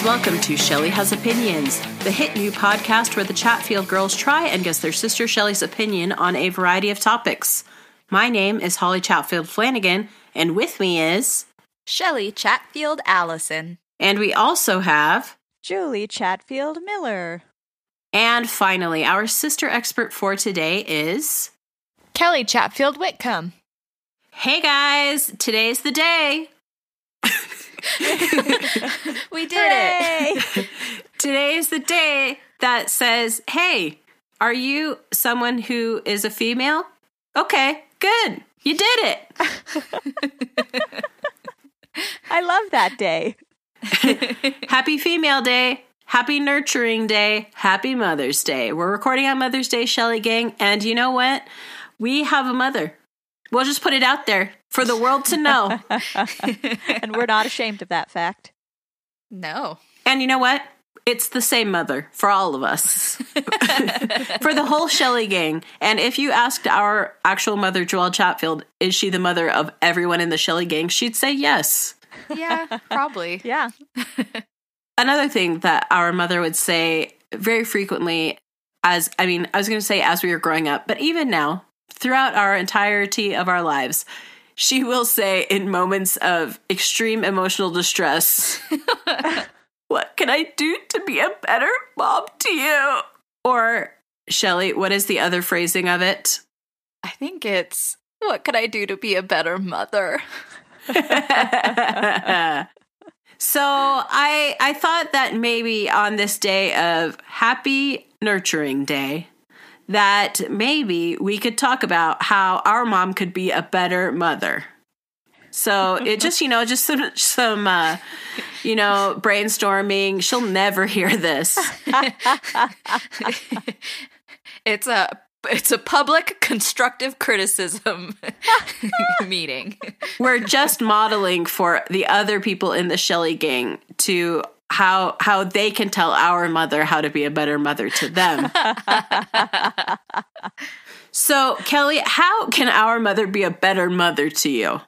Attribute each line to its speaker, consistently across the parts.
Speaker 1: and welcome to Shelly Has Opinions, the hit new podcast where the Chatfield girls try and guess their sister Shelly's opinion on a variety of topics. My name is Holly Chatfield Flanagan, and with me is.
Speaker 2: Shelly Chatfield Allison.
Speaker 1: And we also have.
Speaker 3: Julie Chatfield Miller.
Speaker 1: And finally, our sister expert for today is.
Speaker 2: Kelly Chatfield Whitcomb.
Speaker 1: Hey guys, today's the day.
Speaker 2: we did it.
Speaker 1: Today is the day that says, hey, are you someone who is a female? Okay, good. You did it.
Speaker 3: I love that day.
Speaker 1: Happy Female Day. Happy Nurturing Day. Happy Mother's Day. We're recording on Mother's Day, Shelly Gang. And you know what? We have a mother. We'll just put it out there for the world to know.
Speaker 3: and we're not ashamed of that fact.
Speaker 2: No.
Speaker 1: And you know what? It's the same mother for all of us, for the whole Shelly gang. And if you asked our actual mother, Joelle Chatfield, is she the mother of everyone in the Shelly gang? She'd say yes.
Speaker 2: Yeah, probably.
Speaker 3: yeah.
Speaker 1: Another thing that our mother would say very frequently, as I mean, I was going to say as we were growing up, but even now, throughout our entirety of our lives, she will say in moments of extreme emotional distress, What can I do to be a better mom to you? Or, Shelly, what is the other phrasing of it?
Speaker 2: I think it's, What can I do to be a better mother?
Speaker 1: so I I thought that maybe on this day of happy nurturing day that maybe we could talk about how our mom could be a better mother. So it just, you know, just some, some uh, you know, brainstorming. She'll never hear this.
Speaker 2: it's a it's a public constructive criticism meeting.
Speaker 1: We're just modeling for the other people in the Shelly gang to how how they can tell our mother how to be a better mother to them. so, Kelly, how can our mother be a better mother to you?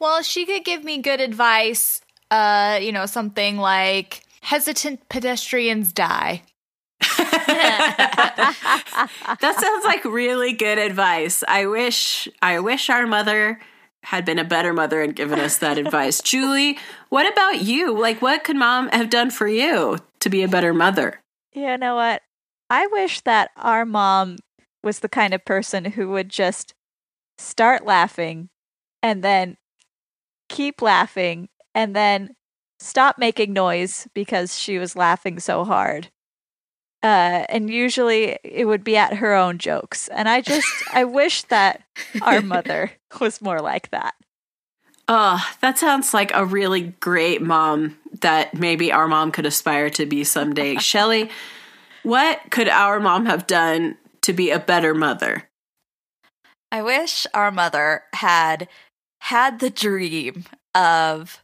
Speaker 2: Well, she could give me good advice. Uh, you know, something like hesitant pedestrians die.
Speaker 1: that sounds like really good advice. I wish I wish our mother had been a better mother and given us that advice. Julie, what about you? Like what could mom have done for you to be a better mother?
Speaker 3: You know what? I wish that our mom was the kind of person who would just start laughing and then keep laughing and then stop making noise because she was laughing so hard. Uh, and usually it would be at her own jokes. And I just, I wish that our mother was more like that.
Speaker 1: Oh, that sounds like a really great mom that maybe our mom could aspire to be someday. Shelly, what could our mom have done to be a better mother?
Speaker 2: I wish our mother had had the dream of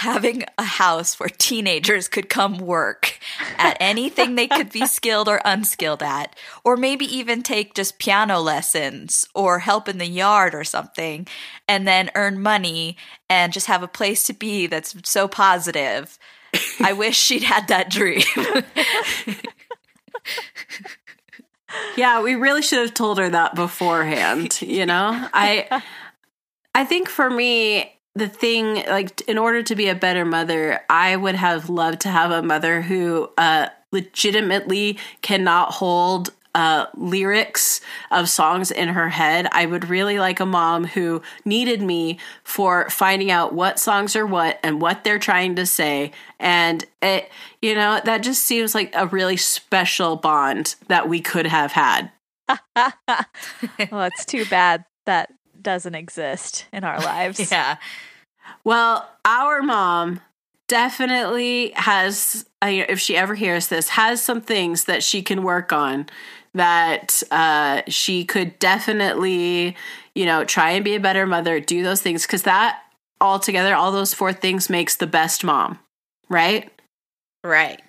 Speaker 2: having a house where teenagers could come work at anything they could be skilled or unskilled at, or maybe even take just piano lessons or help in the yard or something, and then earn money and just have a place to be that's so positive. I wish she'd had that dream.
Speaker 1: yeah, we really should have told her that beforehand, you know? I I think for me the thing like in order to be a better mother i would have loved to have a mother who uh legitimately cannot hold uh, lyrics of songs in her head. I would really like a mom who needed me for finding out what songs are what and what they're trying to say. And it, you know, that just seems like a really special bond that we could have had.
Speaker 3: well, it's too bad that doesn't exist in our lives.
Speaker 2: yeah.
Speaker 1: Well, our mom definitely has, if she ever hears this, has some things that she can work on that uh, she could definitely, you know, try and be a better mother, do those things, because that all together, all those four things makes the best mom, right?
Speaker 2: Right.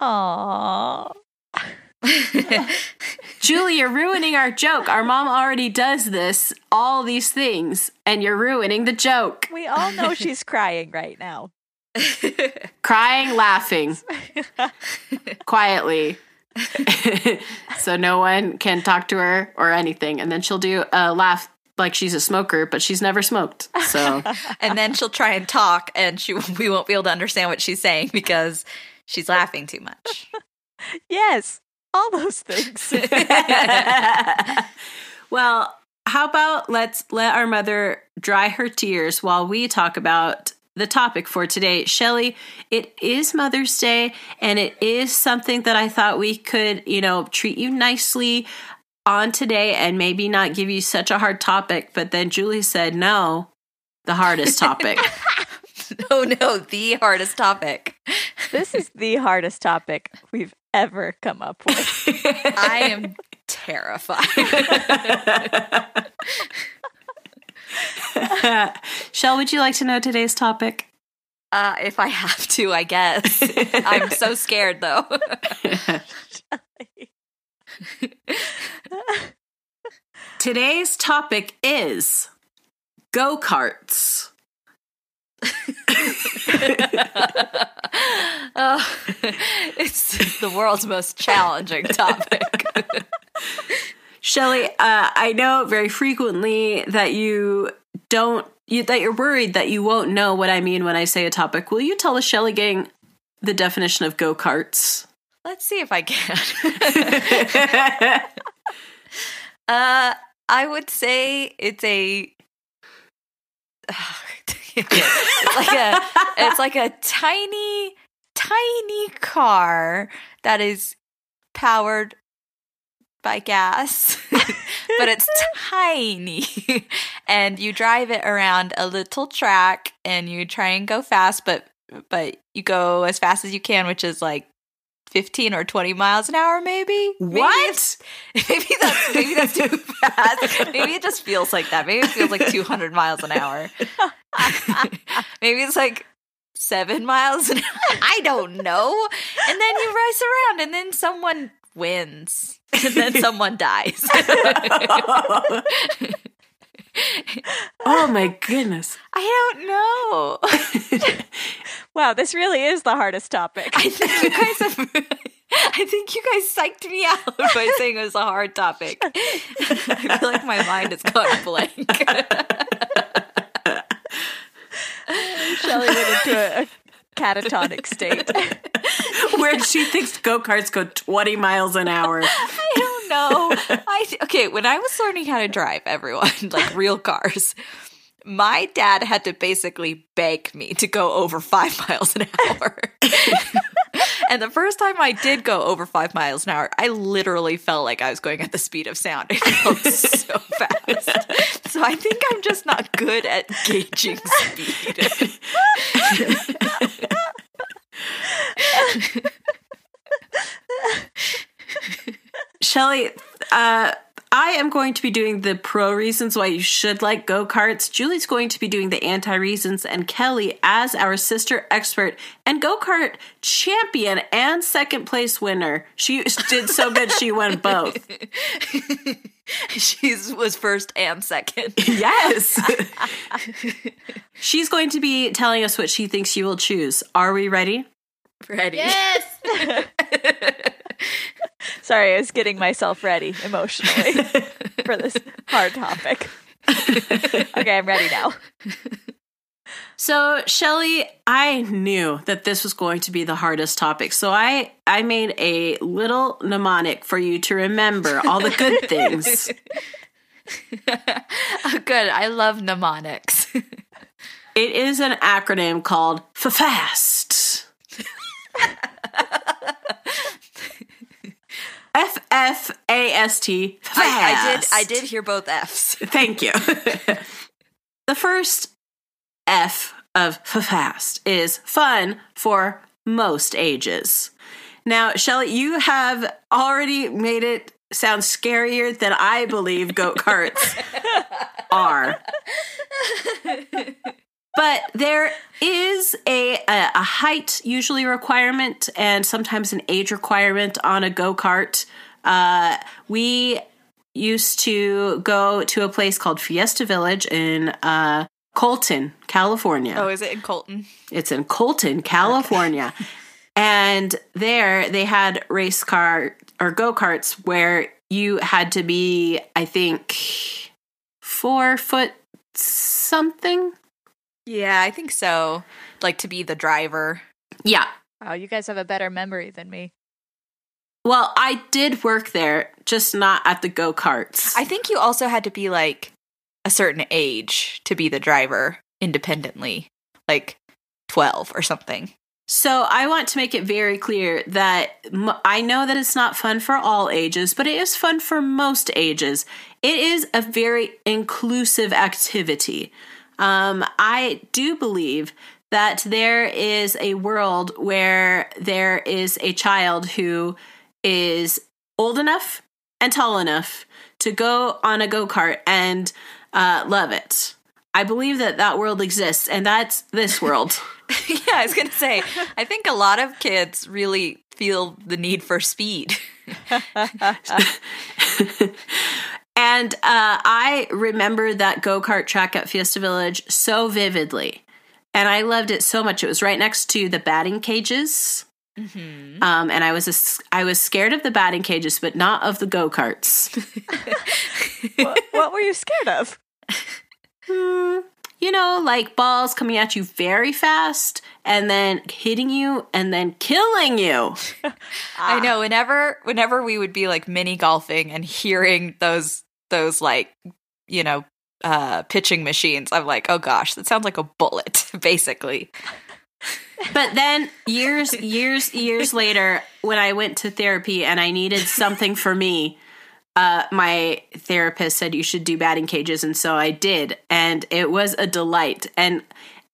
Speaker 3: Aww.
Speaker 1: Julie, you're ruining our joke. Our mom already does this, all these things, and you're ruining the joke.
Speaker 3: We all know she's crying right now.
Speaker 1: crying, laughing quietly. so no one can talk to her or anything. And then she'll do a laugh like she's a smoker, but she's never smoked. So
Speaker 2: and then she'll try and talk, and she we won't be able to understand what she's saying because she's laughing too much.
Speaker 3: Yes, all those things.
Speaker 1: well, how about let's let our mother dry her tears while we talk about the topic for today. Shelly, it is Mother's Day and it is something that I thought we could, you know, treat you nicely on today and maybe not give you such a hard topic. But then Julie said, no, the hardest topic.
Speaker 2: no, no, the hardest topic.
Speaker 3: This is the hardest topic we've ever come up with.
Speaker 2: I am terrified.
Speaker 1: Shell, would you like to know today's topic?
Speaker 2: Uh, if I have to, I guess. I'm so scared though.
Speaker 1: today's topic is go karts.
Speaker 2: oh, it's the world's most challenging topic.
Speaker 1: Shelly, uh, I know very frequently that you don't you, that you're worried that you won't know what I mean when I say a topic. Will you tell the Shelly gang the definition of go karts?
Speaker 2: Let's see if I can. uh, I would say it's a. it's like a it's like a tiny tiny car that is powered by gas, but it's tiny. and you drive it around a little track and you try and go fast, but but you go as fast as you can, which is like 15 or 20 miles an hour maybe?
Speaker 1: What?
Speaker 2: maybe, maybe that's maybe that's too fast. Maybe it just feels like that. Maybe it feels like 200 miles an hour maybe it's like seven miles an hour i don't know and then you race around and then someone wins and then someone dies.
Speaker 1: oh my goodness.
Speaker 2: I don't know.
Speaker 3: wow, this really is the hardest topic.
Speaker 2: I think you guys have I think you guys psyched me out by saying it was a hard topic. I feel like my mind is gone blank.
Speaker 3: Shelly went into a, a catatonic state
Speaker 1: where she thinks go karts go 20 miles an hour.
Speaker 2: I don't know. I okay, when I was learning how to drive, everyone like real cars, my dad had to basically beg me to go over five miles an hour. And the first time I did go over five miles an hour, I literally felt like I was going at the speed of sound. It felt so fast. So I think I'm just not good at gauging speed.
Speaker 1: Shelly, uh, I am going to be doing the pro reasons why you should like go karts. Julie's going to be doing the anti reasons, and Kelly, as our sister expert and go kart champion and second place winner, she did so good she won both.
Speaker 2: she was first and second.
Speaker 1: Yes. She's going to be telling us what she thinks you will choose. Are we ready?
Speaker 2: Ready.
Speaker 4: Yes.
Speaker 3: Sorry, I was getting myself ready emotionally for this hard topic. okay, I'm ready now.
Speaker 1: So, Shelly, I knew that this was going to be the hardest topic. So I I made a little mnemonic for you to remember all the good things.
Speaker 2: oh, good. I love mnemonics.
Speaker 1: it is an acronym called FAST. F F A S T.
Speaker 2: I, I did. I did hear both Fs.
Speaker 1: Thank you. the first F of fast is fun for most ages. Now, Shelly, you have already made it sound scarier than I believe go karts are. But there is a, a, a height usually requirement and sometimes an age requirement on a go kart. Uh, we used to go to a place called Fiesta Village in uh, Colton, California.
Speaker 2: Oh, is it in Colton?
Speaker 1: It's in Colton, California. and there they had race car or go karts where you had to be, I think, four foot something.
Speaker 2: Yeah, I think so. Like to be the driver.
Speaker 1: Yeah.
Speaker 3: Wow, you guys have a better memory than me.
Speaker 1: Well, I did work there, just not at the go karts.
Speaker 2: I think you also had to be like a certain age to be the driver independently, like 12 or something.
Speaker 1: So I want to make it very clear that m- I know that it's not fun for all ages, but it is fun for most ages. It is a very inclusive activity. Um, I do believe that there is a world where there is a child who is old enough and tall enough to go on a go kart and uh, love it. I believe that that world exists, and that's this world.
Speaker 2: yeah, I was going to say, I think a lot of kids really feel the need for speed.
Speaker 1: and uh, I remember that go kart track at Fiesta Village so vividly. And I loved it so much. It was right next to the batting cages.
Speaker 2: Mm-hmm.
Speaker 1: Um, and I was a, I was scared of the batting cages, but not of the go karts.
Speaker 3: what, what were you scared of?
Speaker 1: Hmm, you know, like balls coming at you very fast and then hitting you and then killing you.
Speaker 2: I know. Whenever whenever we would be like mini golfing and hearing those those like you know uh pitching machines, I'm like, oh gosh, that sounds like a bullet, basically.
Speaker 1: But then years, years, years later, when I went to therapy and I needed something for me, uh, my therapist said you should do batting cages, and so I did, and it was a delight. And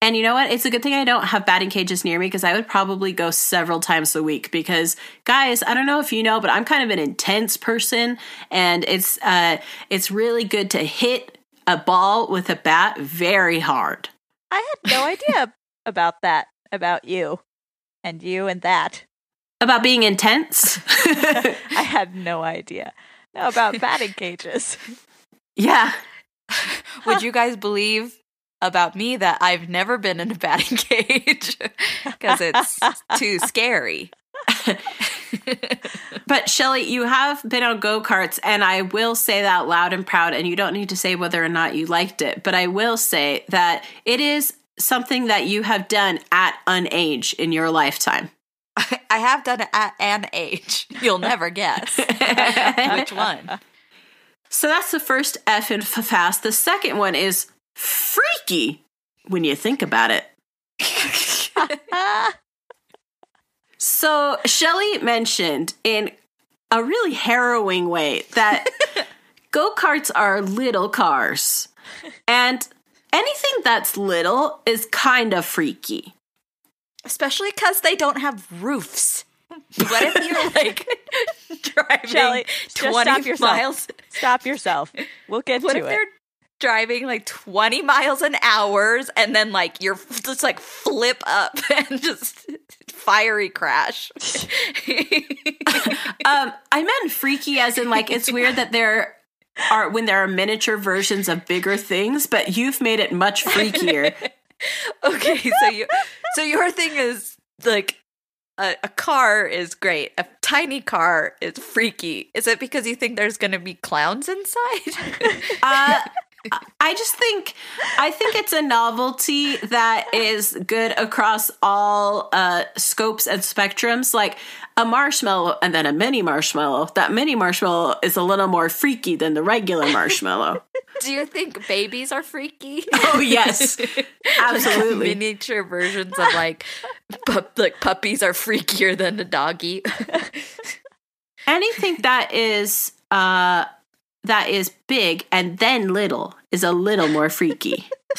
Speaker 1: and you know what? It's a good thing I don't have batting cages near me because I would probably go several times a week. Because guys, I don't know if you know, but I'm kind of an intense person, and it's uh, it's really good to hit a ball with a bat very hard.
Speaker 3: I had no idea about that, about you and you and that.
Speaker 1: About being intense.
Speaker 3: I had no idea. No, about batting cages.
Speaker 1: yeah.
Speaker 2: Would you guys believe about me that I've never been in a batting cage because it's too scary?
Speaker 1: but Shelly, you have been on go karts, and I will say that loud and proud. And you don't need to say whether or not you liked it, but I will say that it is something that you have done at an age in your lifetime.
Speaker 2: I have done it at an age. You'll never guess which one.
Speaker 1: So that's the first F in fast. The second one is freaky when you think about it. so Shelly mentioned in a really harrowing way that go karts are little cars. And anything that's little is kind of freaky.
Speaker 2: Especially because they don't have roofs. What if you're like driving
Speaker 3: Shelly, just stop
Speaker 2: 20
Speaker 3: yourself.
Speaker 2: miles?
Speaker 3: Stop yourself. We'll get
Speaker 2: What
Speaker 3: to
Speaker 2: if
Speaker 3: it.
Speaker 2: Driving like 20 miles an hour and then like you're just like flip up and just fiery crash?
Speaker 1: Um, I meant freaky as in like it's weird that there are when there are miniature versions of bigger things, but you've made it much freakier.
Speaker 2: okay, so you so your thing is like a, a car is great. A tiny car is freaky. Is it because you think there's going to be clowns inside?
Speaker 1: Uh, I just think I think it's a novelty that is good across all uh, scopes and spectrums. Like a marshmallow and then a mini marshmallow. That mini marshmallow is a little more freaky than the regular marshmallow.
Speaker 2: Do you think babies are freaky?
Speaker 1: oh yes, absolutely.
Speaker 2: Miniature versions of like, pu- like puppies are freakier than a doggy.
Speaker 1: Anything that is uh, that is big and then little is a little more freaky.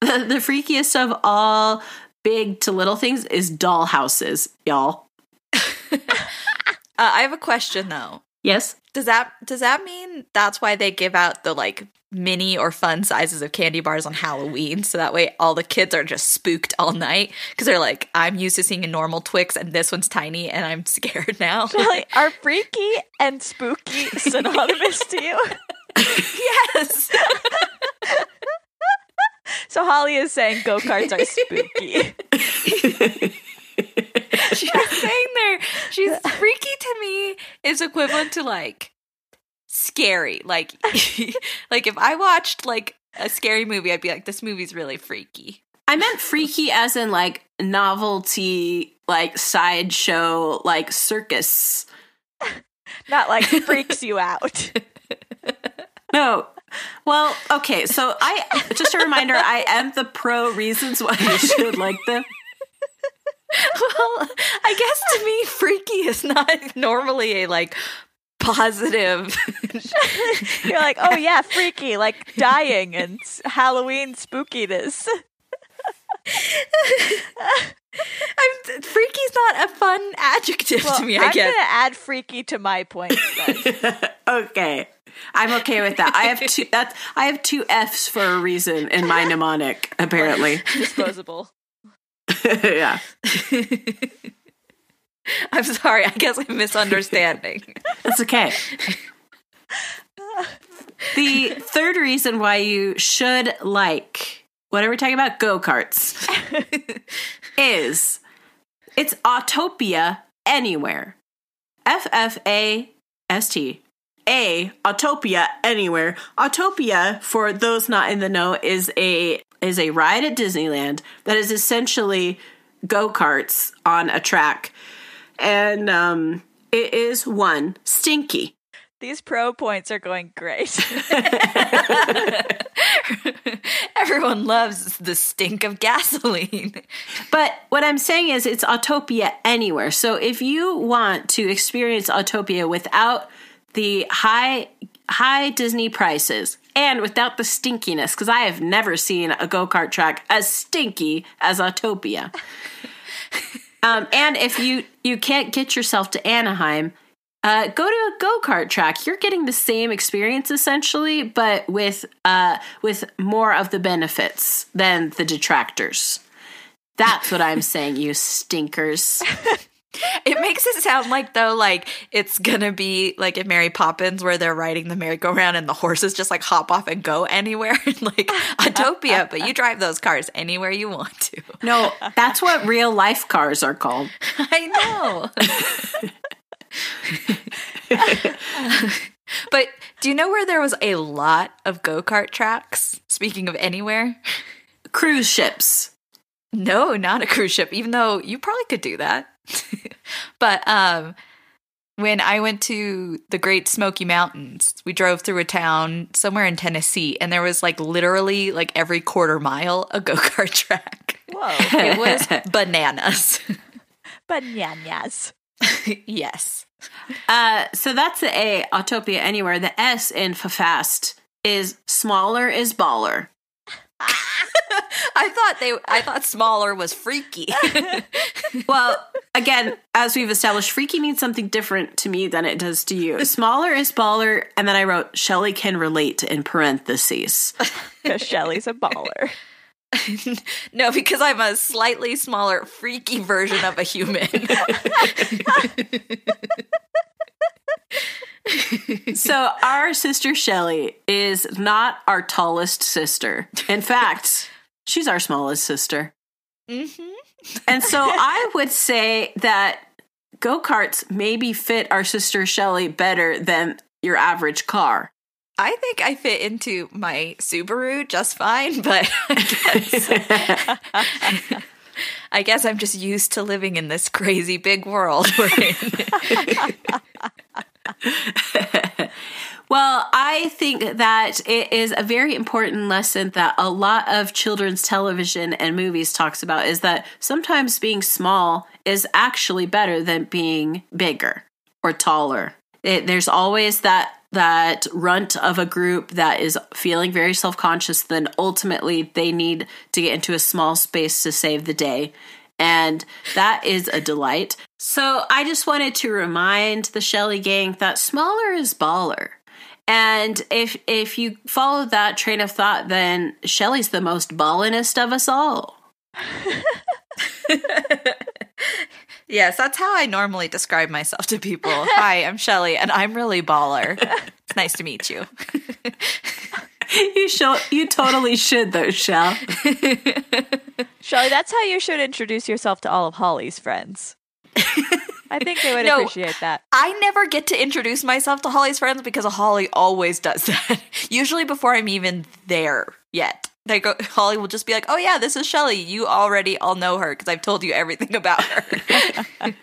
Speaker 1: the, the freakiest of all big to little things is dollhouses, y'all.
Speaker 2: Uh, I have a question though.
Speaker 1: Yes.
Speaker 2: Does that does that mean that's why they give out the like mini or fun sizes of candy bars on Halloween so that way all the kids are just spooked all night because they're like I'm used to seeing a normal Twix and this one's tiny and I'm scared now.
Speaker 3: Shelly, are freaky and spooky synonymous to you?
Speaker 2: yes.
Speaker 3: So Holly is saying go karts are spooky.
Speaker 2: She's saying there, she's freaky to me is equivalent to like scary. Like, like if I watched like a scary movie, I'd be like, this movie's really freaky.
Speaker 1: I meant freaky as in like novelty, like sideshow, like circus.
Speaker 3: Not like freaks you out.
Speaker 1: No. Well, okay. So I just a reminder, I am the pro reasons why you should like them.
Speaker 2: Well, I guess to me, freaky is not normally a like positive.
Speaker 3: You're like, oh yeah, freaky, like dying and Halloween spookiness.
Speaker 2: I'm, freaky's not a fun adjective
Speaker 3: Well,
Speaker 2: to me. I
Speaker 3: I'm
Speaker 2: guess.
Speaker 3: gonna add freaky to my point.
Speaker 1: okay. I'm okay with that. I have two that's I have two F's for a reason in my mnemonic, apparently.
Speaker 3: Disposable.
Speaker 1: yeah.
Speaker 2: I'm sorry. I guess I'm misunderstanding.
Speaker 1: That's okay. The third reason why you should like what are we talking about? Go karts. is it's Autopia anywhere. F F A S T. A Autopia anywhere. Autopia, for those not in the know, is a is a ride at Disneyland that is essentially go karts on a track, and um, it is one stinky.
Speaker 3: These pro points are going great.
Speaker 2: Everyone loves the stink of gasoline.
Speaker 1: But what I'm saying is it's Autopia anywhere. So if you want to experience Autopia without the high high Disney prices and without the stinkiness cuz I have never seen a go-kart track as stinky as Autopia. um, and if you you can't get yourself to Anaheim, uh, go to a go kart track. You're getting the same experience essentially, but with uh, with more of the benefits than the detractors. That's what I'm saying, you stinkers.
Speaker 2: It makes it sound like though, like it's gonna be like in Mary Poppins where they're riding the merry-go-round and the horses just like hop off and go anywhere, like Autopia. but you drive those cars anywhere you want to.
Speaker 1: No, that's what real life cars are called.
Speaker 2: I know. but do you know where there was a lot of go-kart tracks? Speaking of anywhere.
Speaker 1: Cruise ships.
Speaker 2: No, not a cruise ship, even though you probably could do that. but um when I went to the Great Smoky Mountains, we drove through a town somewhere in Tennessee and there was like literally like every quarter mile a go-kart track.
Speaker 3: Whoa.
Speaker 2: It was bananas.
Speaker 3: Bananas.
Speaker 2: yes.
Speaker 1: Uh, so that's the A, Autopia Anywhere. The S in Fast is smaller is baller.
Speaker 2: I thought they I thought smaller was freaky.
Speaker 1: Well, again, as we've established, freaky means something different to me than it does to you. Smaller is baller, and then I wrote Shelly can relate in parentheses.
Speaker 3: Because Shelly's a baller.
Speaker 2: no, because I'm a slightly smaller freaky version of a human.
Speaker 1: So our sister Shelly is not our tallest sister. In fact, she's our smallest sister.
Speaker 2: hmm
Speaker 1: And so I would say that go karts maybe fit our sister Shelly better than your average car.
Speaker 2: I think I fit into my Subaru just fine, but I guess, I guess I'm just used to living in this crazy big world.
Speaker 1: well, I think that it is a very important lesson that a lot of children's television and movies talks about is that sometimes being small is actually better than being bigger or taller. It, there's always that that runt of a group that is feeling very self-conscious then ultimately they need to get into a small space to save the day and that is a delight. So I just wanted to remind the Shelly gang that smaller is baller. And if if you follow that train of thought, then Shelly's the most ballinest of us all.
Speaker 2: yes, that's how I normally describe myself to people. Hi, I'm Shelly, and I'm really baller. It's nice to meet you.
Speaker 1: You show you totally should though, Shell.
Speaker 3: Shelly, that's how you should introduce yourself to all of Holly's friends. I think they would
Speaker 2: No.
Speaker 3: appreciate that.
Speaker 2: I never get to introduce myself to Holly's friends because Holly always does that. Usually before I'm even there yet. They go, Holly will just be like, "Oh yeah, this is Shelly. You already all know her because I've told you everything about her."
Speaker 1: And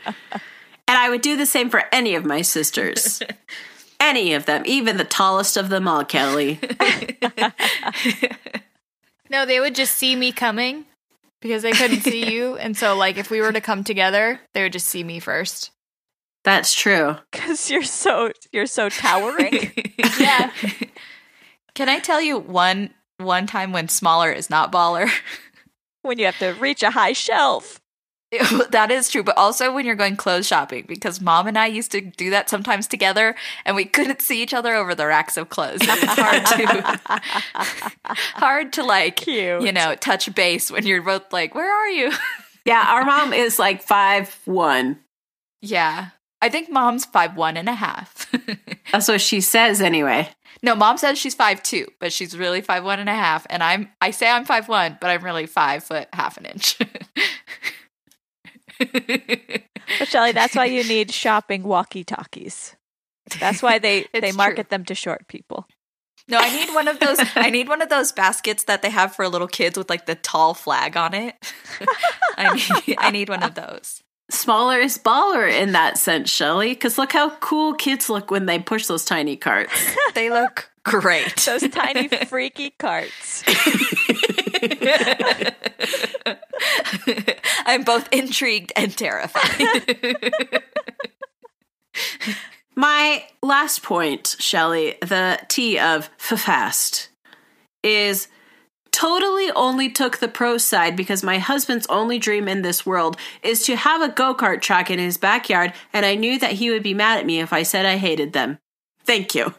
Speaker 1: I would do the same for any of my sisters. any of them, even the tallest of them all, Kelly.
Speaker 4: No, they would just see me coming because they couldn't see you. And so, like, if we were to come together, they would just see me first.
Speaker 1: That's true.
Speaker 3: Because you're so you're so towering.
Speaker 4: Yeah.
Speaker 2: Can I tell you one one time when smaller is not baller?
Speaker 3: when you have to reach a high shelf.
Speaker 2: that is true, but also when you're going clothes shopping because mom and I used to do that sometimes together and we couldn't see each other over the racks of clothes. Hard to hard to like
Speaker 3: Cute.
Speaker 2: you know, touch base when you're both like, "Where are you?"
Speaker 1: Yeah, our mom is like five one.
Speaker 2: yeah. I think mom's five one and a half.
Speaker 1: That's what she says anyway.
Speaker 2: no, mom says she's five two, but she's really five one and a half, and I'm I say I'm five one, but I'm really five foot half an inch.
Speaker 3: But Shelly, that's why you need shopping walkie talkies. That's why they
Speaker 2: It's
Speaker 3: they
Speaker 2: true.
Speaker 3: market them to short people.
Speaker 2: No, I need one of those. I need one of those baskets that they have for little kids with like the tall flag on it. I need, I need one of those.
Speaker 1: Smaller is baller in that sense, Shelly. Because look how cool kids look when they push those tiny carts.
Speaker 2: They look great.
Speaker 3: Those tiny freaky carts.
Speaker 2: I'm both intrigued and terrified.
Speaker 1: My last point, Shelly, the T of fast, is totally only took the pro side because my husband's only dream in this world is to have a go kart track in his backyard, and I knew that he would be mad at me if I said I hated them. Thank you.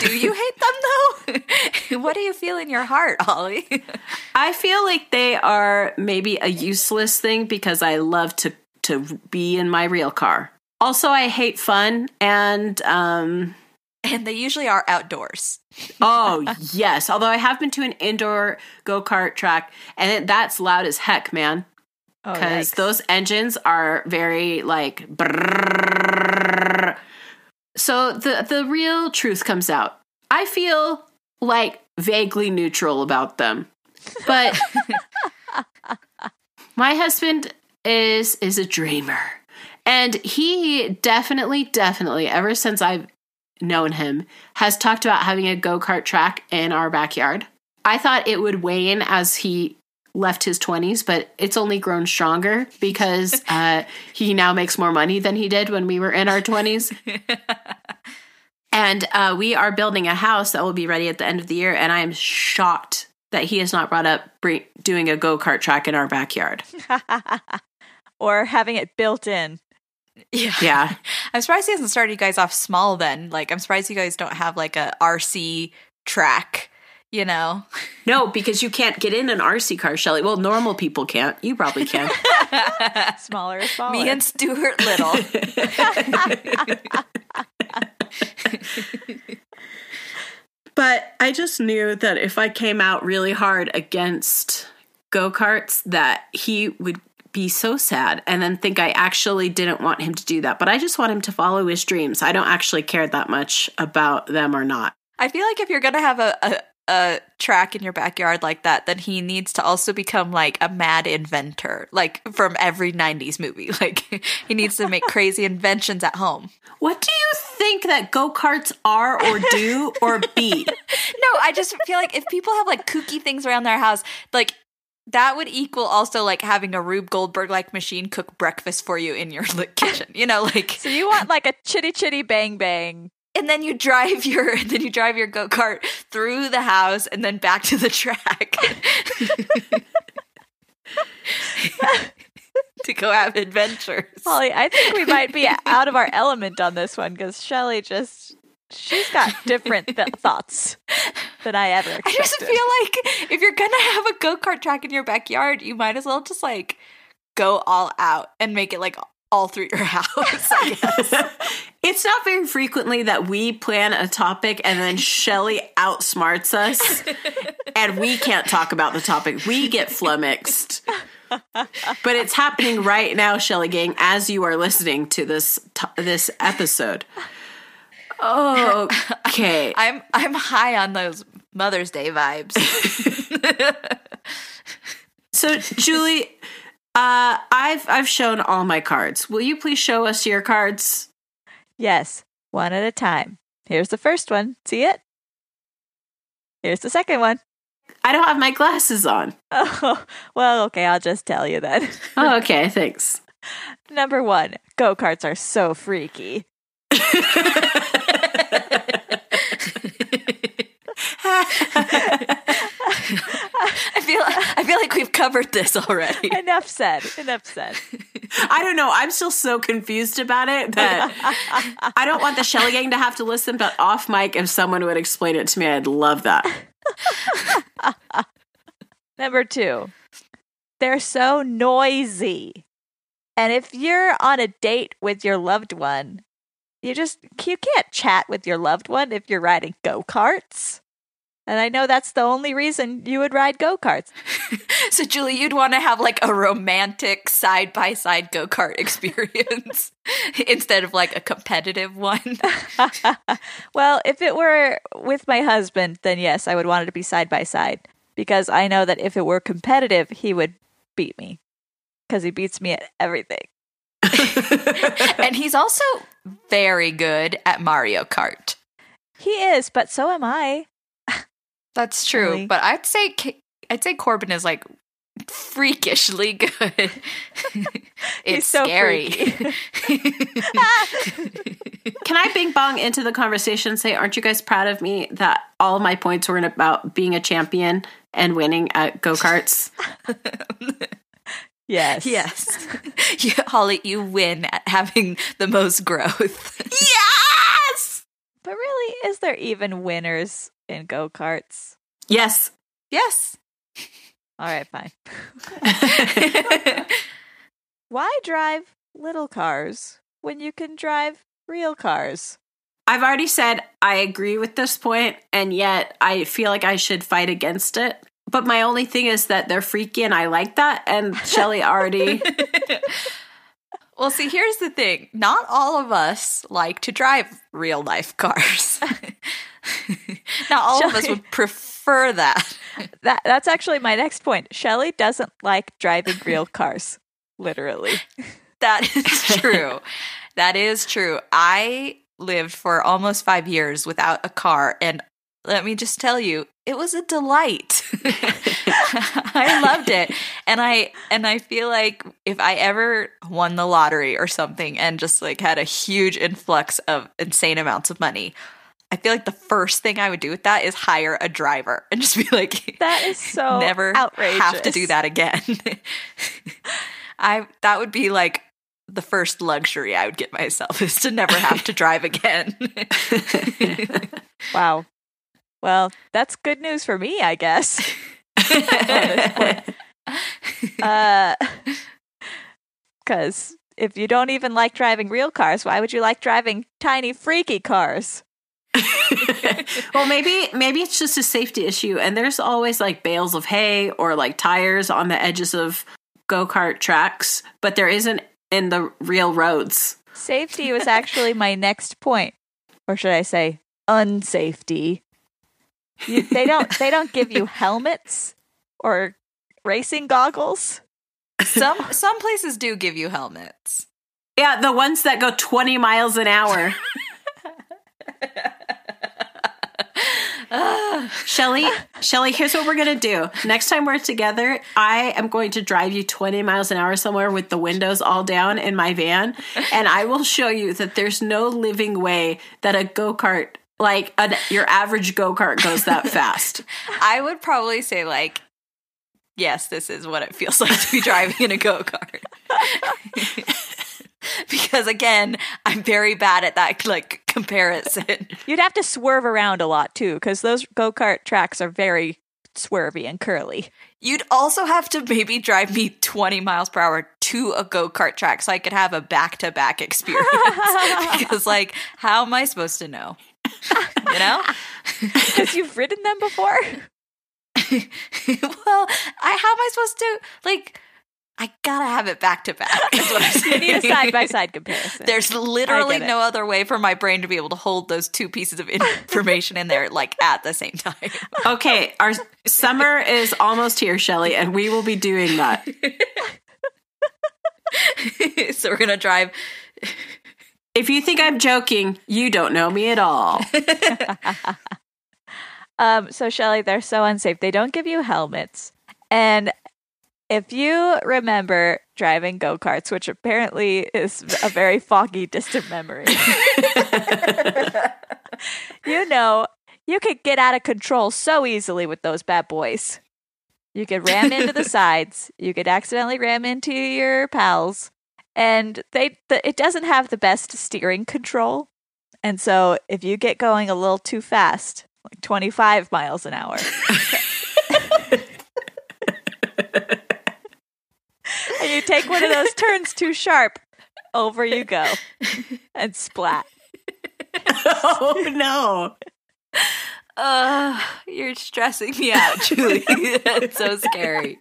Speaker 2: Do you hate them though? what do you feel in your heart, Holly?
Speaker 1: I feel like they are maybe a useless thing because I love to to be in my real car. Also, I hate fun and um
Speaker 2: And they usually are outdoors.
Speaker 1: oh yes, although I have been to an indoor go-kart track and it, that's loud as heck, man.
Speaker 3: Oh,
Speaker 1: Cuz
Speaker 3: yikes.
Speaker 1: those engines are very like brrrr. So the the real truth comes out. I feel like vaguely neutral about them. But my husband is is a dreamer. And he definitely definitely ever since I've known him has talked about having a go-kart track in our backyard. I thought it would wane as he left his 20s, but it's only grown stronger because uh, he now makes more money than he did when we were in our 20s. and uh, we are building a house that will be ready at the end of the year. And I am shocked that he has not brought up bring, doing a go kart track in our backyard.
Speaker 3: or having it built in.
Speaker 2: Yeah.
Speaker 1: Yeah.
Speaker 2: I'm surprised he hasn't started you guys off small then. Like I'm surprised you guys don't have like a RC track, you know.
Speaker 1: No, because you can't get in an RC car, Shelly. Well, normal people can't. You probably can.
Speaker 3: Smaller smaller.
Speaker 2: Me and Stuart Little.
Speaker 1: But I just knew that if I came out really hard against go karts, that he would be so sad and then think I actually didn't want him to do that. But I just want him to follow his dreams. I don't actually care that much about them or not.
Speaker 2: I feel like if you're gonna have a, a a track in your backyard like that, then he needs to also become like a mad inventor, like from every '90s movie. Like he needs to make crazy inventions at home.
Speaker 1: What do you think that go karts are or do or be?
Speaker 2: No, I just feel like if people have like kooky things around their house, like that would equal also like having a Rube Goldberg like machine cook breakfast for you in your kitchen. You know, like
Speaker 3: so you want like a chitty chitty bang bang.
Speaker 2: and then you drive your then you drive your go kart through the house and then back to the track to go have adventures.
Speaker 3: Holly, I think we might be out of our element on this one because Shelly just she's got different th- thoughts than I ever
Speaker 2: I just feel like if you're gonna have a go kart track in your backyard, you might as well just like go all out and make it like all through your house, I guess.
Speaker 1: It's not very frequently that we plan a topic and then Shelly outsmarts us and we can't talk about the topic. We get flummoxed. But it's happening right now, Shelly Gang, as you are listening to this to- this episode. Oh, okay.
Speaker 2: I'm I'm high on those Mother's Day vibes.
Speaker 1: So, Julie, uh, I've I've shown all my cards. Will you please show us your cards?
Speaker 3: Yes, one at a time. Here's the first one. See it? Here's the second one.
Speaker 1: I don't have my glasses on.
Speaker 3: Oh, well, okay, I'll just tell you then.
Speaker 1: Oh, okay, thanks.
Speaker 3: Number one, go karts are so freaky.
Speaker 2: I feel I feel like we've covered this already.
Speaker 3: Enough said. Enough said.
Speaker 1: I don't know. I'm still so confused about it that I don't want the Shelly Gang to have to listen, but off mic, if someone would explain it to me, I'd love that.
Speaker 3: Number two, they're so noisy. And if you're on a date with your loved one, you just you can't chat with your loved one if you're riding go karts. And I know that's the only reason you would ride go karts.
Speaker 2: So, Julie, you'd want to have like a romantic side by side go kart experience instead of like a competitive one.
Speaker 3: well, if it were with my husband, then yes, I would want it to be side by side because I know that if it were competitive, he would beat me because he beats me at everything.
Speaker 2: and he's also very good at Mario Kart.
Speaker 3: He is, but so am I.
Speaker 2: That's true,
Speaker 3: Really?
Speaker 2: but I'd say K- I'd say Corbin is like freakishly good. it's
Speaker 3: so
Speaker 2: scary.
Speaker 1: Can I bing bong into the conversation and say, aren't you guys proud of me that all of my points were about being a champion and winning at go karts?
Speaker 3: Yes.
Speaker 2: yes, you, Holly, you win at having the most growth.
Speaker 1: yes!
Speaker 3: But really, is there even winners in go karts?
Speaker 1: Yes.
Speaker 2: yes.
Speaker 3: All right, fine. Why drive little cars when you can drive real cars?
Speaker 1: I've already said I agree with this point, and yet I feel like I should fight against it. But my only thing is that they're freaky and I like that. And Shelly already.
Speaker 2: well, see, here's the thing. Not all of us like to drive real life cars. Not all of us would prefer that.
Speaker 3: That that's actually my next point. Shelly doesn't like driving real cars. Literally.
Speaker 2: That is true. that is true. I lived for almost five years without a car, and let me just tell you, it was a delight. I loved it, and I and I feel like if I ever won the lottery or something, and just like had a huge influx of insane amounts of money. I feel like the first thing I would do with that is hire a driver and just be like,
Speaker 3: That is so
Speaker 2: never
Speaker 3: outrageous.
Speaker 2: have to do that again. I that would be like the first luxury I would get myself is to never have to drive again.
Speaker 3: Wow. Well, that's good news for me, I guess. Uh cuz if you don't even like driving real cars, why would you like driving tiny freaky cars?
Speaker 1: well, maybe maybe it's just a safety issue, and there's always like bales of hay or like tires on the edges of go kart tracks, but there isn't in the real roads.
Speaker 3: Safety was actually my next point. Or should I say unsafety? You, they don't they don't give you helmets or racing goggles.
Speaker 2: some some places do give you helmets.
Speaker 1: Yeah, the ones that go 20 miles an hour. Shelly, Shelly, here's what we're gonna do. Next time we're together, I am going to drive you 20 miles an hour somewhere with the windows all down in my van, and I will show you that there's no living way that a go kart, like an, your average go kart, goes that fast.
Speaker 2: I would probably say like yes, this is what it feels like to be driving in a go-kart. because again, I'm very bad at that like comparison.
Speaker 3: You'd have to swerve around a lot too, because those go kart tracks are very swervy and curly.
Speaker 2: You'd also have to maybe drive me 20 miles per hour to a go kart track so I could have a back to back experience. because, like, how am I supposed to know? You know?
Speaker 3: Because you've ridden them before.
Speaker 2: well, I how am I supposed to like? I gotta have it back to back. Is what I'm
Speaker 3: You need a side by side comparison.
Speaker 2: There's literally
Speaker 3: it.
Speaker 2: no other way for my brain to be able to hold those two pieces of information in there like at the same time.
Speaker 1: Okay, our summer is almost here, Shelly, and we will be doing that.
Speaker 2: so we're gonna drive.
Speaker 1: If you think I'm joking, you don't know me at all.
Speaker 3: Um, so Shelly, they're so unsafe. They don't give you helmets. And if you remember driving go-karts, which apparently is a very foggy, distant memory, you know you could get out of control so easily with those bad boys. You could ram into the sides. You could accidentally ram into your pals, and they the, it doesn't have the best steering control. And so if you get going a little too fast, like 25 miles an hour, and you take one of those turns too sharp, over you go and splat.
Speaker 1: oh no.
Speaker 2: Uh, you're stressing me out, Julie. That's so scary.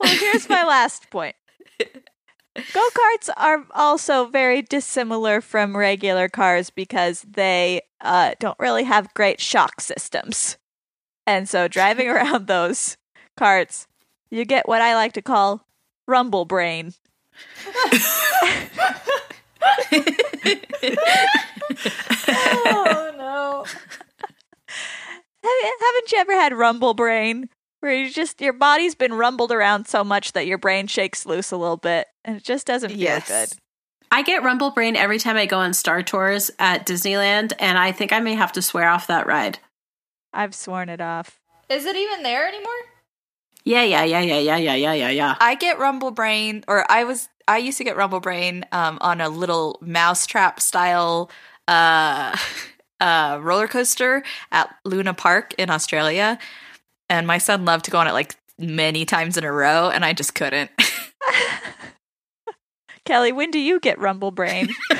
Speaker 3: Well, here's my last point. Go karts are also very dissimilar from regular cars because they uh, don't really have great shock systems. And so driving around those carts, you get what I like to call rumble brain.
Speaker 2: oh no.
Speaker 3: Have- Haven't you ever had rumble brain? Where you just your body's been rumbled around so much that your brain shakes loose a little bit and it just doesn't feel
Speaker 2: Yes.
Speaker 3: good.
Speaker 1: I get rumble brain every time I go on Star Tours at Disneyland, and I think I may have to swear off that ride.
Speaker 3: I've sworn it off.
Speaker 4: Is it even there anymore?
Speaker 1: Yeah, yeah, yeah, yeah, yeah, yeah, yeah, yeah, yeah.
Speaker 2: I get Rumble Brain, or I was I used to get Rumble Brain um, on a little mousetrap style uh, uh, roller coaster at Luna Park in Australia, and my son loved to go on it like many times in a row, and I just couldn't.
Speaker 3: Kelly, when do you get rumble brain?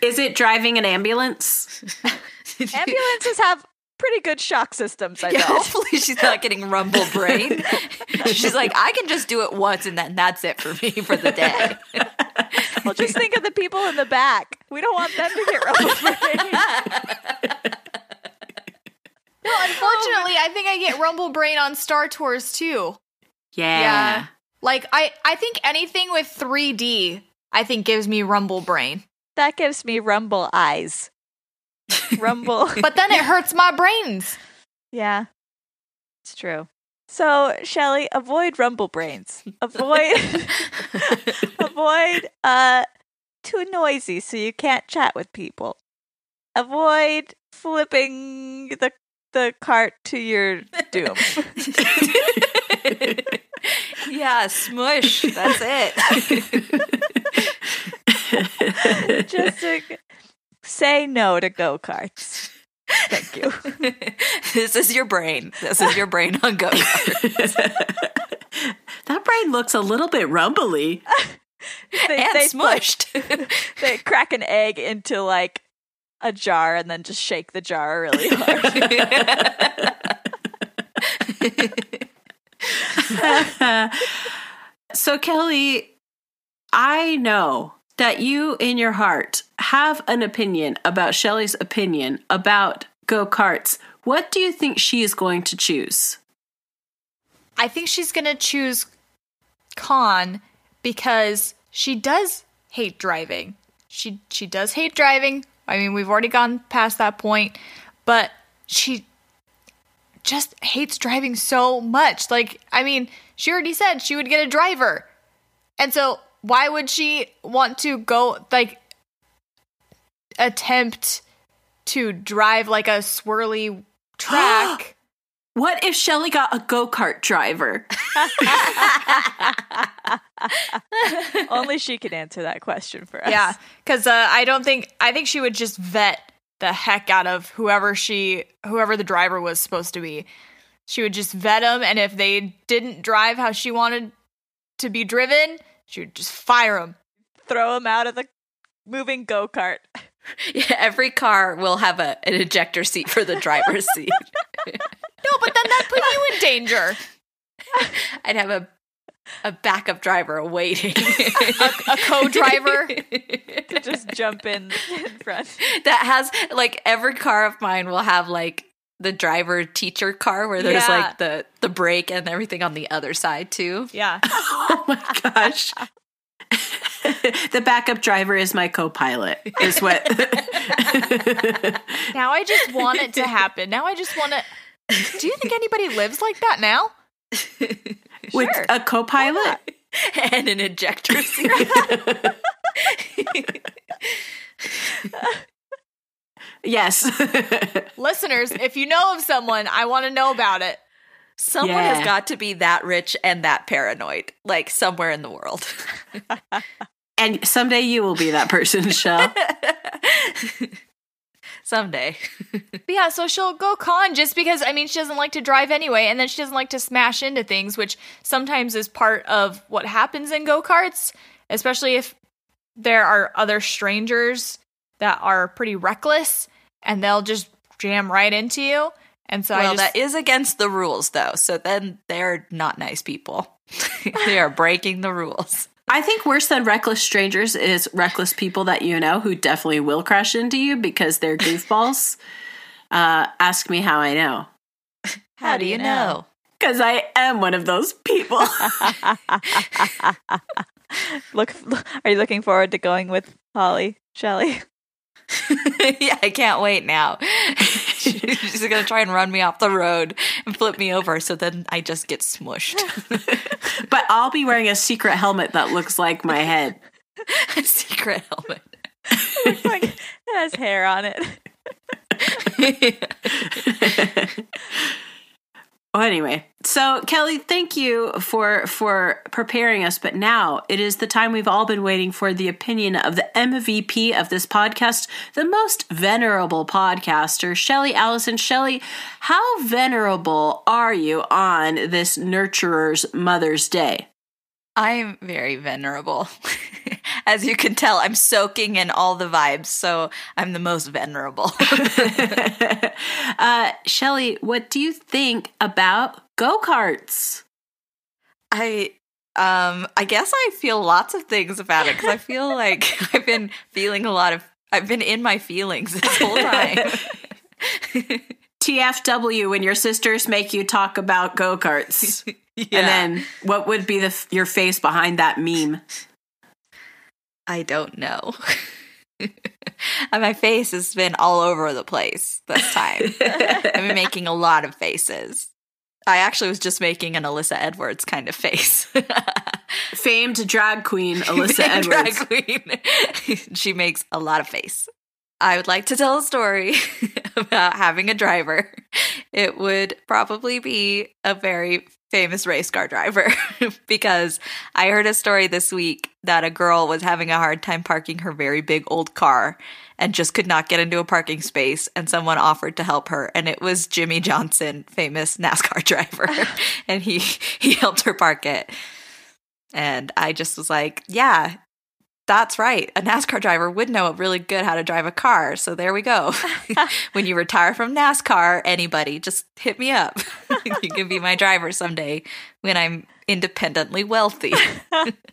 Speaker 1: Is it driving an ambulance?
Speaker 3: Ambulances have pretty good shock systems, I
Speaker 2: Yeah,
Speaker 3: bet.
Speaker 2: hopefully she's not getting rumble brain. she's like, I can just do it once and then that's it for me for the day.
Speaker 3: Well, just think of the people in the back. We don't want them to get rumble brain.
Speaker 4: No, unfortunately, I think I get Rumble Brain on Star Tours too.
Speaker 1: Yeah.
Speaker 4: Yeah. Like I, I think anything with 3D, I think gives me Rumble Brain.
Speaker 3: That gives me rumble eyes. Rumble.
Speaker 4: But then it hurts my brains.
Speaker 3: yeah, it's true. So, Shelly, avoid rumble brains. Avoid, avoid, uh, too noisy so you can't chat with people. Avoid flipping the the cart to your doom.
Speaker 2: yeah, smush. That's it.
Speaker 3: Just to say no to go karts. Thank you.
Speaker 2: this is your brain. This is your brain on go karts.
Speaker 1: That brain looks a little bit rumbly.
Speaker 3: They,
Speaker 2: and
Speaker 3: they, like,
Speaker 2: smushed.
Speaker 3: they crack an egg into like a jar and then just shake the jar really hard.
Speaker 1: so, Kelly, I know that you in your heart have an opinion about Shelly's opinion about go karts. What do you think she is going to choose?
Speaker 4: I think she's gonna choose con because she does hate driving. She she does hate driving. I mean, we've already gone past that point, but she just hates driving so much. Like, I mean, she already said she would get a driver. And so, why would she want to go like attempt to drive like a swirly track?
Speaker 1: What if Shelly got a go kart driver?
Speaker 3: Only she could answer that question for us.
Speaker 4: Yeah, because uh, I don't think I think she would just vet the heck out of whoever she whoever the driver was supposed to be. She would just vet them, and if they didn't drive how she wanted to be driven, she would just fire them.
Speaker 3: Throw him out of the moving go kart.
Speaker 2: Yeah, every car will have a, an ejector seat for the driver's seat.
Speaker 4: No, but then that put you in danger.
Speaker 2: I'd have a a backup driver waiting.
Speaker 4: A co-driver.
Speaker 3: to just jump in in front.
Speaker 2: that has like every car of mine will have like the driver teacher car where there's
Speaker 4: Yeah.
Speaker 2: like the the brake and everything on the other side too.
Speaker 4: Yeah.
Speaker 1: Oh my gosh. the backup driver is my co-pilot. Is what
Speaker 4: Now I just want it to happen. Now I just want to. Do you think anybody lives like that now?
Speaker 1: with
Speaker 3: Sure.
Speaker 1: a co-pilot?
Speaker 2: and an ejector seat.
Speaker 1: Yes.
Speaker 4: Listeners, if you know of someone, I want to know about it.
Speaker 2: Someone
Speaker 1: Yeah.
Speaker 2: has got to be that rich and that paranoid, like somewhere in the world.
Speaker 1: and someday you will be that person, Shell.
Speaker 2: Someday.
Speaker 4: But yeah, so she'll go con just because I mean she doesn't like to drive anyway, and then she doesn't like to smash into things, which sometimes is part of what happens in go karts, especially if there are other strangers that are pretty reckless and they'll just jam right into you. And so I
Speaker 2: well,
Speaker 4: just
Speaker 2: that is against the rules, though. So then they're not nice people. they are breaking the rules.
Speaker 1: I think worse than reckless strangers is reckless people that you know who definitely will crash into you because they're goofballs. uh, ask me how I know.
Speaker 2: How, do you know?
Speaker 1: Because I am one of those people.
Speaker 3: Look, are you looking forward to going with Holly, Shelly?
Speaker 2: yeah, I can't wait now. She's gonna try and run me off the road and flip me over, so then I just get smushed.
Speaker 1: but I'll be wearing a secret helmet that looks like my head.
Speaker 2: A secret helmet.
Speaker 3: like, it has hair on it.
Speaker 1: Well, anyway, so Kelly, thank you for for preparing us. But now it is the time we've all been waiting for: the opinion of the MVP of this podcast, the most venerable podcaster, Shelly Allison. Shelly, how venerable are you on this Nurturer's Mother's Day?
Speaker 2: I'm very venerable. As you can tell, I'm soaking in all the vibes, so I'm the most venerable.
Speaker 1: uh, Shelly, what do you think about go karts?
Speaker 2: I um I guess I feel lots of things about it because I feel like I've been feeling a lot of I've been in my feelings this whole time.
Speaker 1: TFW when your sisters make you talk about go karts.
Speaker 2: Yeah.
Speaker 1: And then what would be the your face behind that meme?
Speaker 2: I don't know. and my face has been all over the place this time. I've been making a lot of faces. I actually was just making an Alyssa Edwards kind of face.
Speaker 1: Famed drag queen Alyssa
Speaker 2: Big
Speaker 1: Edwards.
Speaker 2: Drag queen. she makes a lot of face. I would like to tell a story about having a driver. It would probably be a very famous race car driver because I heard a story this week that a girl was having a hard time parking her very big old car and just could not get into a parking space and someone offered to help her and it was Jimmie Johnson, famous NASCAR driver, and he he helped her park it. And I just was like, yeah, that's right. A NASCAR driver would know really good how to drive a car. So there we go. when you retire from NASCAR, anybody, just hit me up. you can be my driver someday when I'm independently wealthy.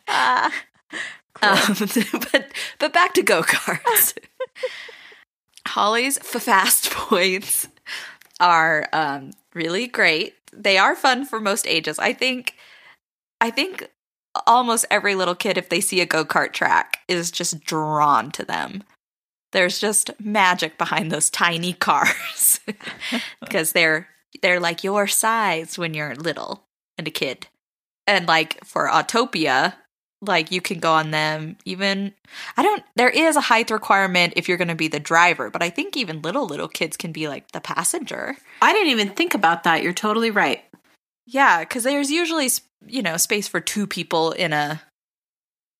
Speaker 3: Ah,
Speaker 2: Um, but but back to go karts. Holly's fast points are um, really great. They are fun for most ages. I think. I think almost every little kid, if they see a go kart track, is just drawn to them. There's just magic behind those tiny cars because they're they're like your size when you're little and a kid. And like for Autopia, like you can go on them even I don't there is a height requirement if you're going to be the driver, but I think even little little kids can be like the passenger.
Speaker 1: I didn't even think about that. You're totally right.
Speaker 2: Yeah, cuz there's usually you know space for two people in a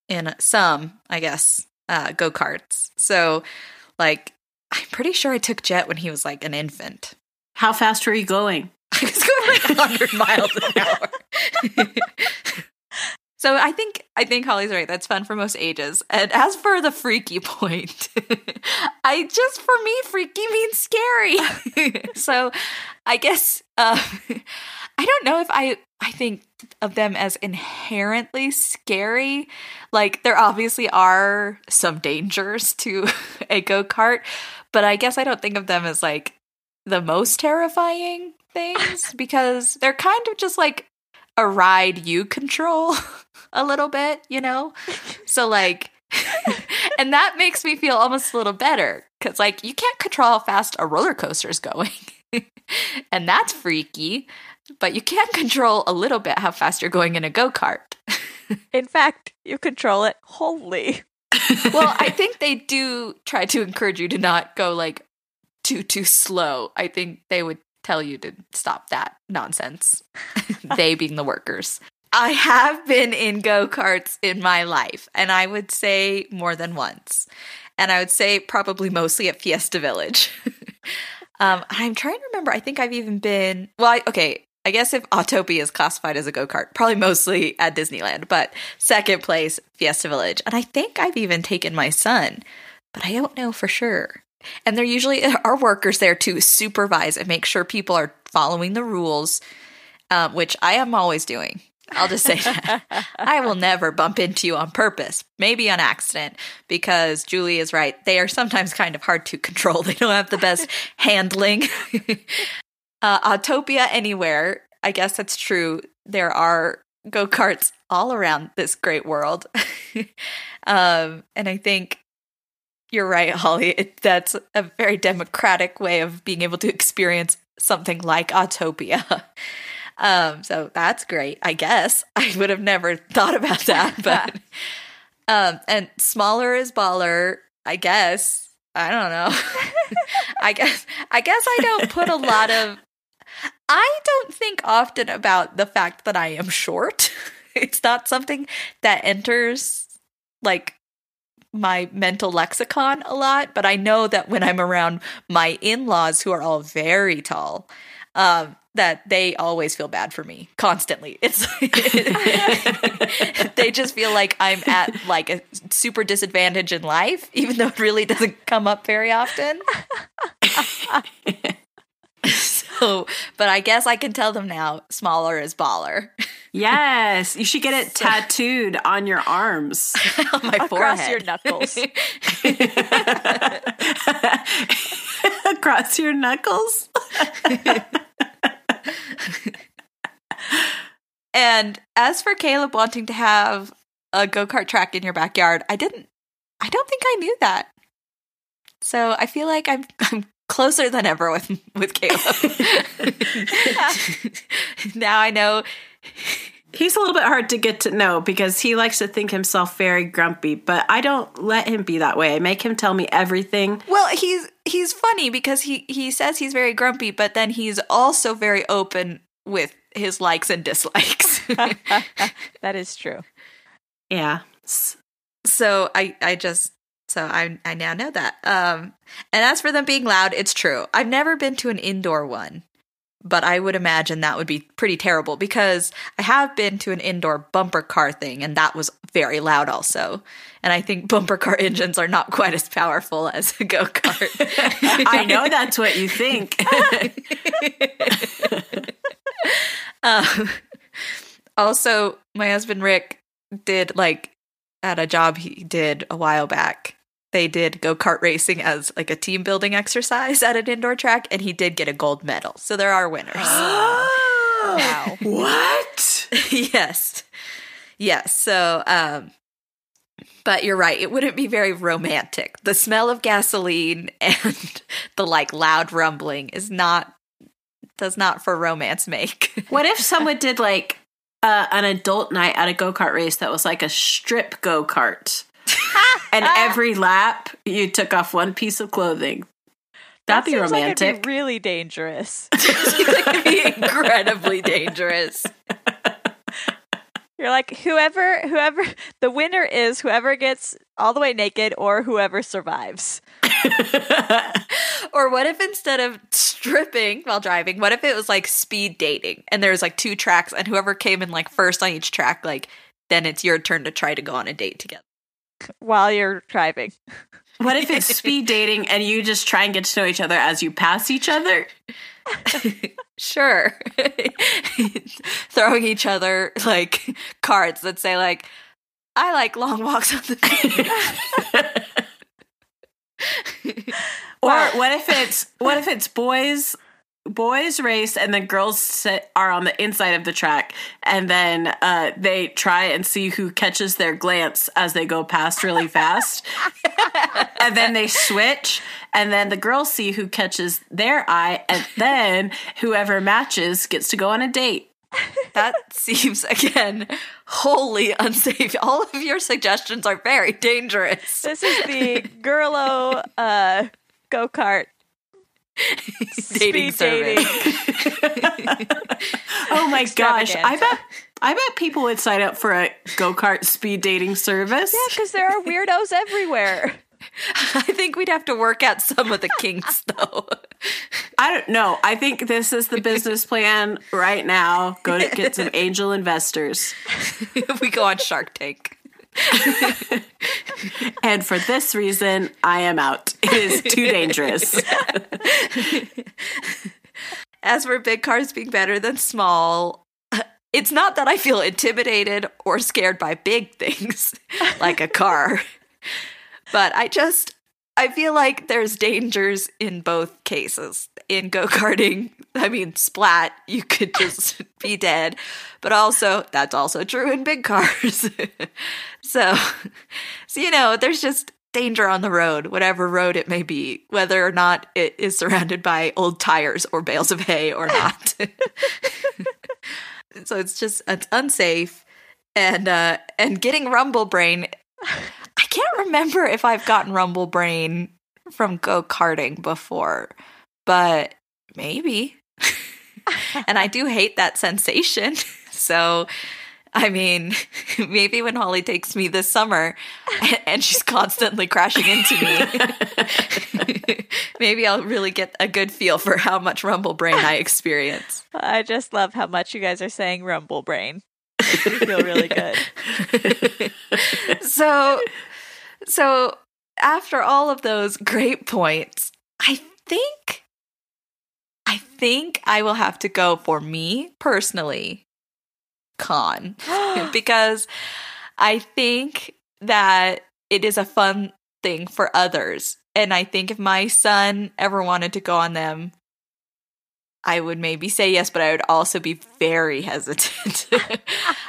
Speaker 2: in a, some, I guess, uh go-karts. So like I'm pretty sure I took Jet when he was like an infant.
Speaker 1: How fast were you going?
Speaker 2: I was going like 100 miles an hour. so I think I think Holly's right. That's fun for most ages. And as for the freaky point, I just for me freaky means scary. so I guess uh, I don't know if I I think of them as inherently scary. Like there obviously are some dangers to a go-kart, but I guess I don't think of them as like the most terrifying things because they're kind of just like a ride you control a little bit, you know? So like and that makes me feel almost a little better cuz like you can't control how fast a roller coaster is going. and that's freaky, but you can control a little bit how fast you're going in a go-kart.
Speaker 3: In fact, you control it wholly.
Speaker 2: well, I think they do try to encourage you to not go like too too slow. I think they would tell you to stop that nonsense. they being the workers. I have been in go karts in my life, and I would say more than once. And I would say probably mostly at Fiesta Village. um, I'm trying to remember. I think I've even been, well, I, okay, I guess if Autopia is classified as a go kart, probably mostly at Disneyland, but second place, Fiesta Village. And I think I've even taken my son, but I don't know for sure. And there usually are workers there to supervise and make sure people are following the rules, um, which I am always doing. I'll just say that. I will never bump into you on purpose, maybe on accident, because Julie is right. They are sometimes kind of hard to control. They don't have the best handling. Uh, Autopia Anywhere, I guess that's true. There are go karts all around this great world. um, and I think you're right, Holly. It, that's a very democratic way of being able to experience something like Autopia. Um, so that's great, I guess. I would have never thought about that, but um, and smaller is baller, I guess. I don't know. I guess I guess I don't put a lot of I don't think often about the fact that I am short. It's not something that enters like my mental lexicon a lot, but I know that when I'm around my in-laws who are all very tall, um, that they always feel bad for me constantly. It's they just feel like I'm at like a super disadvantage in life, even though it really doesn't come up very often. So, but I guess I can tell them now smaller is baller.
Speaker 1: Yes, you should get it so, tattooed on your arms,
Speaker 2: on my
Speaker 3: Across
Speaker 2: forehead,
Speaker 3: your knuckles,
Speaker 1: across your knuckles.
Speaker 2: and as for Caleb wanting to have a go kart track in your backyard, I didn't. I don't think I knew that. So I feel like I'm I'm closer than ever with with Caleb. now I know
Speaker 1: He's a little bit hard to get to know because he likes to think himself very grumpy, but I don't let him be that way. I make him tell me everything.
Speaker 2: Well, he's he's funny because he he says he's very grumpy, but then he's also very open with his likes and dislikes.
Speaker 3: that is true.
Speaker 1: Yeah.
Speaker 2: So I I just so I I now know that. Um and as for them being loud, it's true. I've never been to an indoor one but I would imagine that would be pretty terrible because I have been to an indoor bumper car thing and that was very loud also. And I think bumper car engines are not quite as powerful as a go kart.
Speaker 1: I know that's what you think.
Speaker 2: um, also, my husband Rick did like at a job he did a while back they did go kart racing as like a team building exercise at an indoor track, and he did get a gold medal. So there are winners.
Speaker 1: wow! What?
Speaker 2: yes, yes. So, um, but you're right. It wouldn't be very romantic. The smell of gasoline and the like loud rumbling is not does not for romance make.
Speaker 1: what if someone did like uh, an adult night at a go kart race that was like a strip go kart? and every lap you took off one piece of clothing. That'd
Speaker 3: that
Speaker 1: be romantic.
Speaker 3: Like be really dangerous.
Speaker 2: It'd be incredibly dangerous.
Speaker 3: You're like whoever whoever the winner is whoever gets all the way naked or whoever survives.
Speaker 2: Or what if instead of stripping while driving, what if it was like speed dating and there's like two tracks and whoever came in like first on each track, like then it's your turn to try to go on a date together.
Speaker 3: while you're driving.
Speaker 1: What if it's speed dating and you just try and get to know each other as you pass each other?
Speaker 2: Sure. Throwing each other like cards that say like I like long walks on the beach.
Speaker 1: Or what if it's what if it's boys boys race and the girls sit, are on the inside of the track. And then uh, they try and see who catches their glance as they go past really fast. And then they switch. And then the girls see who catches their eye. And then whoever matches gets to go on a date.
Speaker 2: That seems again wholly unsafe. All of your suggestions are very dangerous.
Speaker 3: This is the Girlo uh, go kart
Speaker 2: dating
Speaker 3: speed
Speaker 2: service.
Speaker 3: dating.
Speaker 1: oh my gosh i bet i bet people would sign up for a go-kart speed dating service
Speaker 3: Yeah, because there are weirdos everywhere.
Speaker 2: I think we'd have to work out some of the kinks though.
Speaker 1: I don't know. I think this is the business plan right now. Go to get some angel investors.
Speaker 2: we go on Shark Tank.
Speaker 1: And for this reason, I am out. It is too dangerous.
Speaker 2: As for big cars being better than small, it's not that I feel intimidated or scared by big things like a car, but I just I feel like there's dangers in both cases. In go karting, I mean, splat, you could just be dead, but also that's also true in big cars. so, so you know, there's just danger on the road, whatever road it may be, whether or not it is surrounded by old tires or bales of hay or not. so it's just it's unsafe and uh and getting rumble brain can't remember if I've gotten rumble brain from go karting before, but maybe. and I do hate that sensation. So, I mean, maybe when Holly takes me this summer and she's constantly crashing into me, maybe I'll really get a good feel for how much rumble brain I experience.
Speaker 3: I just love how much you guys are saying rumble brain. Me feel really good.
Speaker 2: so so after all of those great points i think i think i will have to go for me personally con because i think that it is a fun thing for others. And i think if my son ever wanted to go on them I would maybe say yes, but I would also be very hesitant.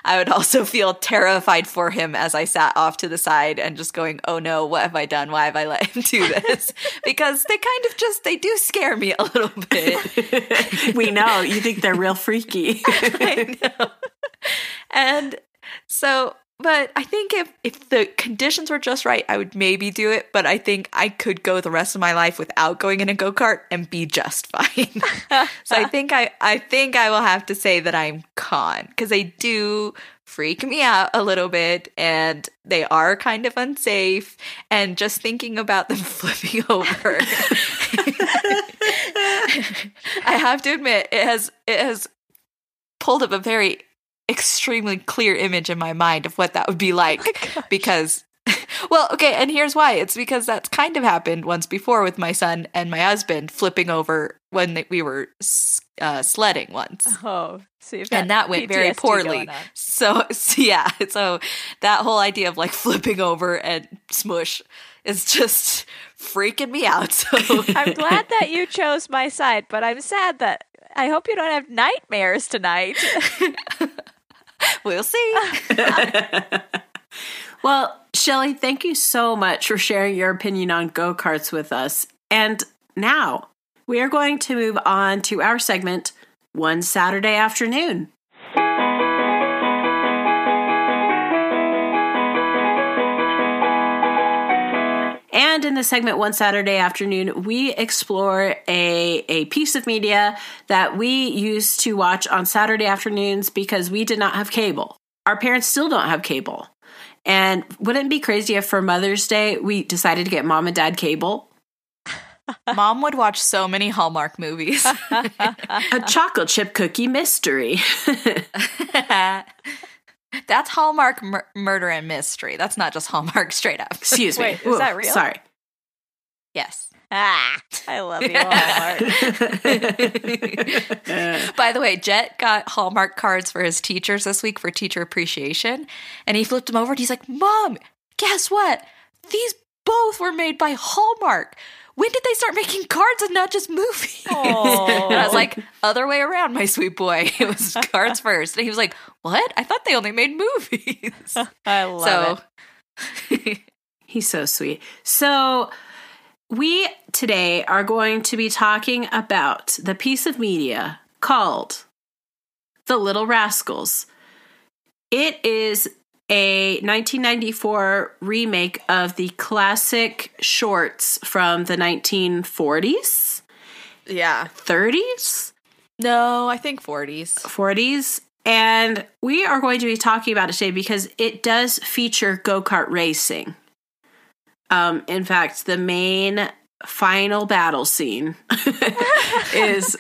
Speaker 2: I would also feel terrified for him as I sat off to the side and just going, "Oh no, what have I done? Why have I let him do this?" because they kind of just they do scare me a little bit.
Speaker 1: we know you think they're real freaky.
Speaker 2: I know. And so, but I think if if the conditions were just right, I would maybe do it. But I think I could go the rest of my life without going in a go kart and be just fine. so I think I I think I will have to say that I'm con because they do freak me out a little bit and they are kind of unsafe and just thinking about them flipping over I have to admit it has it has pulled up a very extremely clear image in my mind of what that would be like because well okay and here's why it's because that's kind of happened once before with my son and my husband flipping over when we were uh, sledding once
Speaker 3: Oh, so
Speaker 2: and that went very poorly. So, so yeah, so that whole idea of like flipping over and smush is just freaking me out. So
Speaker 3: I'm glad that you chose my side, but I'm sad that I hope you don't have nightmares tonight.
Speaker 2: we'll see.
Speaker 1: well, Shelly, thank you so much for sharing your opinion on go karts with us. And now we are going to move on to our segment, One Saturday Afternoon. And in the segment One Saturday Afternoon, we explore a, a piece of media that we used to watch on Saturday afternoons because we did not have cable. Our parents still don't have cable. And wouldn't it be crazy if for Mother's Day we decided to get mom and dad cable?
Speaker 2: Mom would watch so many Hallmark movies.
Speaker 1: A chocolate chip cookie mystery.
Speaker 2: That's Hallmark mur- murder and mystery. That's not just Hallmark straight up.
Speaker 1: Excuse me.
Speaker 3: Wait, is that real?
Speaker 1: Sorry.
Speaker 2: Yes.
Speaker 3: ah, I love you, Hallmark.
Speaker 2: By the way, Jet got Hallmark cards for his teachers this week for teacher appreciation. And he flipped them over and he's like, Mom, guess what? These both were made by Hallmark. When did they start making cards and not just movies? And I was like, other way around, my sweet boy. It was cards first. And he was like, What? I thought they only made movies.
Speaker 3: I love
Speaker 2: so
Speaker 3: it.
Speaker 1: He's so sweet. So, we today are going to be talking about the piece of media called The Little Rascals. It is a 1994 remake of the classic shorts from the 1940s,
Speaker 2: yeah.
Speaker 1: 30s,
Speaker 2: No, I think 40s.
Speaker 1: 40s. And we are going to be talking about it today because it does feature go kart racing. Um, in fact, the main final battle scene is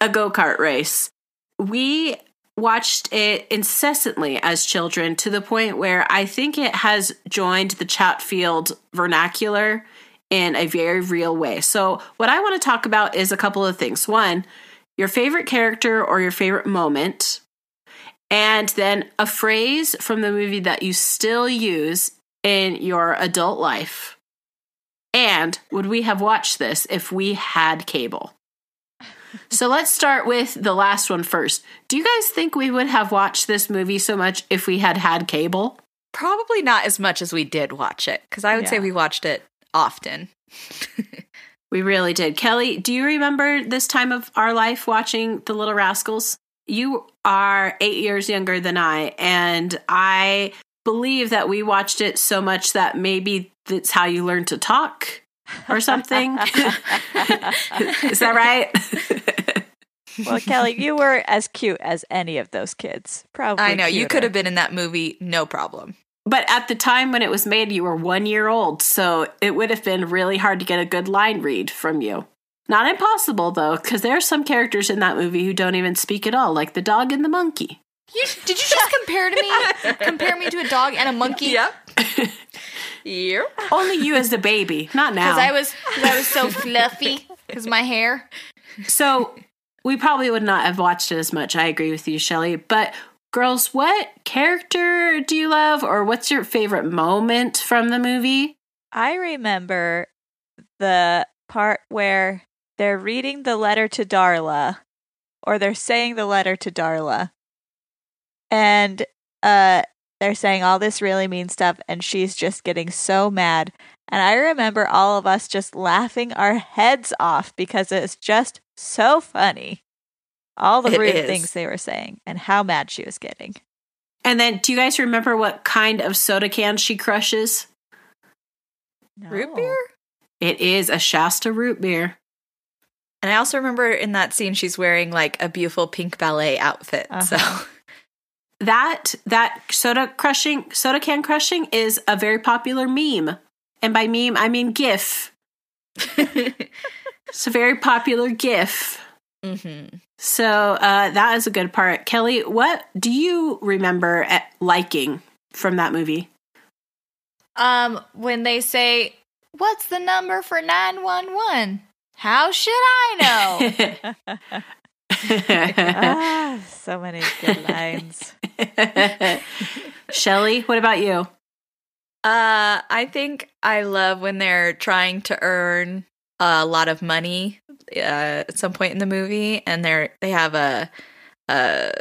Speaker 1: a go kart race. We watched it incessantly as children to the point where I think it has joined the Chatfield vernacular in a very real way. So, what I want to talk about is a couple of things. One, your favorite character or your favorite moment, and then a phrase from the movie that you still use in your adult life. And would we have watched this if we had cable? So let's start with the last one first. Do you guys think we would have watched this movie so much if we had had cable?
Speaker 2: Probably not as much as we did watch it, because I would say we watched it often.
Speaker 1: We really did. Kelly, do you remember this time of our life watching The Little Rascals? You are eight years younger than I, and I believe that we watched it so much that maybe that's how you learned to talk or something. Is that right?
Speaker 3: Well, Kelly, you were as cute as any of those kids. Probably.
Speaker 2: I know, you could have been in that movie, no problem.
Speaker 1: but at the time when it was made, you were one year old, so it would have been really hard to get a good line read from you. Not impossible, though, because there are some characters in that movie who don't even speak at all, like the dog and the monkey.
Speaker 4: You, did you just compare to me? compare me to a dog and a monkey?
Speaker 2: Yep. yep.
Speaker 1: Only you as the baby, not now.
Speaker 4: Because I was, cause I was so fluffy. Because my hair.
Speaker 1: So we probably would not have watched it as much. I agree with you, Shelly. But girls, what character do you love, or what's your favorite moment from the movie?
Speaker 3: I remember the part where they're reading the letter to Darla, or they're saying the letter to Darla, and uh, they're saying all this really mean stuff, and she's just getting so mad. And I remember all of us just laughing our heads off because it's just so funny. All the
Speaker 2: It
Speaker 3: rude
Speaker 2: is.
Speaker 3: things they were saying and how mad she was getting.
Speaker 1: And then, do you guys remember what kind of soda can she crushes?
Speaker 2: Root beer?
Speaker 1: It is a Shasta root beer.
Speaker 2: And I also remember in that scene she's wearing like a beautiful pink ballet outfit.
Speaker 3: Uh-huh.
Speaker 2: So
Speaker 1: That that soda crushing soda can crushing is a very popular meme, and by meme I mean GIF. It's a very popular GIF.
Speaker 2: hmm
Speaker 1: So uh, that is a good part. Kelly, what do you remember at liking from that movie?
Speaker 4: Um, when they say, "What's the number for nine one one?" How should I know?
Speaker 3: ah, so many good lines.
Speaker 1: Shelly, what about you?
Speaker 2: Uh, I think I love when they're trying to earn a lot of money uh, at some point in the movie, and they're they have a a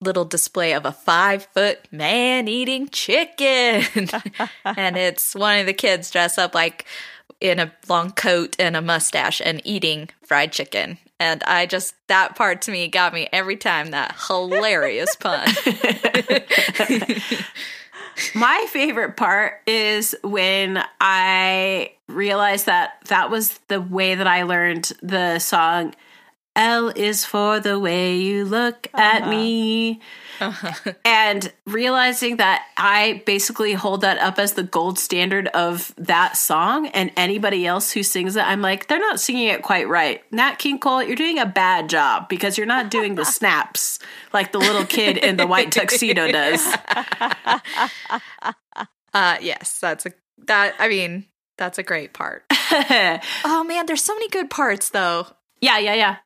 Speaker 2: little display of a five foot man eating chicken, and it's one of the kids dressed up like in a long coat and a mustache and eating fried chicken. And I just that part to me got me every time. That hilarious pun.
Speaker 1: My favorite part is when I realized that that was the way that I learned the song L is for the way you look at
Speaker 3: Uh-huh.
Speaker 1: me. And realizing that I basically hold that up as the gold standard of that song, and anybody else who sings it, I'm like, they're not singing it quite right. Nat King Cole, you're doing a bad job because you're not doing the snaps like the little kid in the white tuxedo does.
Speaker 2: Uh yes, that's a that I mean, that's a great part. Oh man, there's so many good parts though.
Speaker 1: Yeah, yeah, yeah.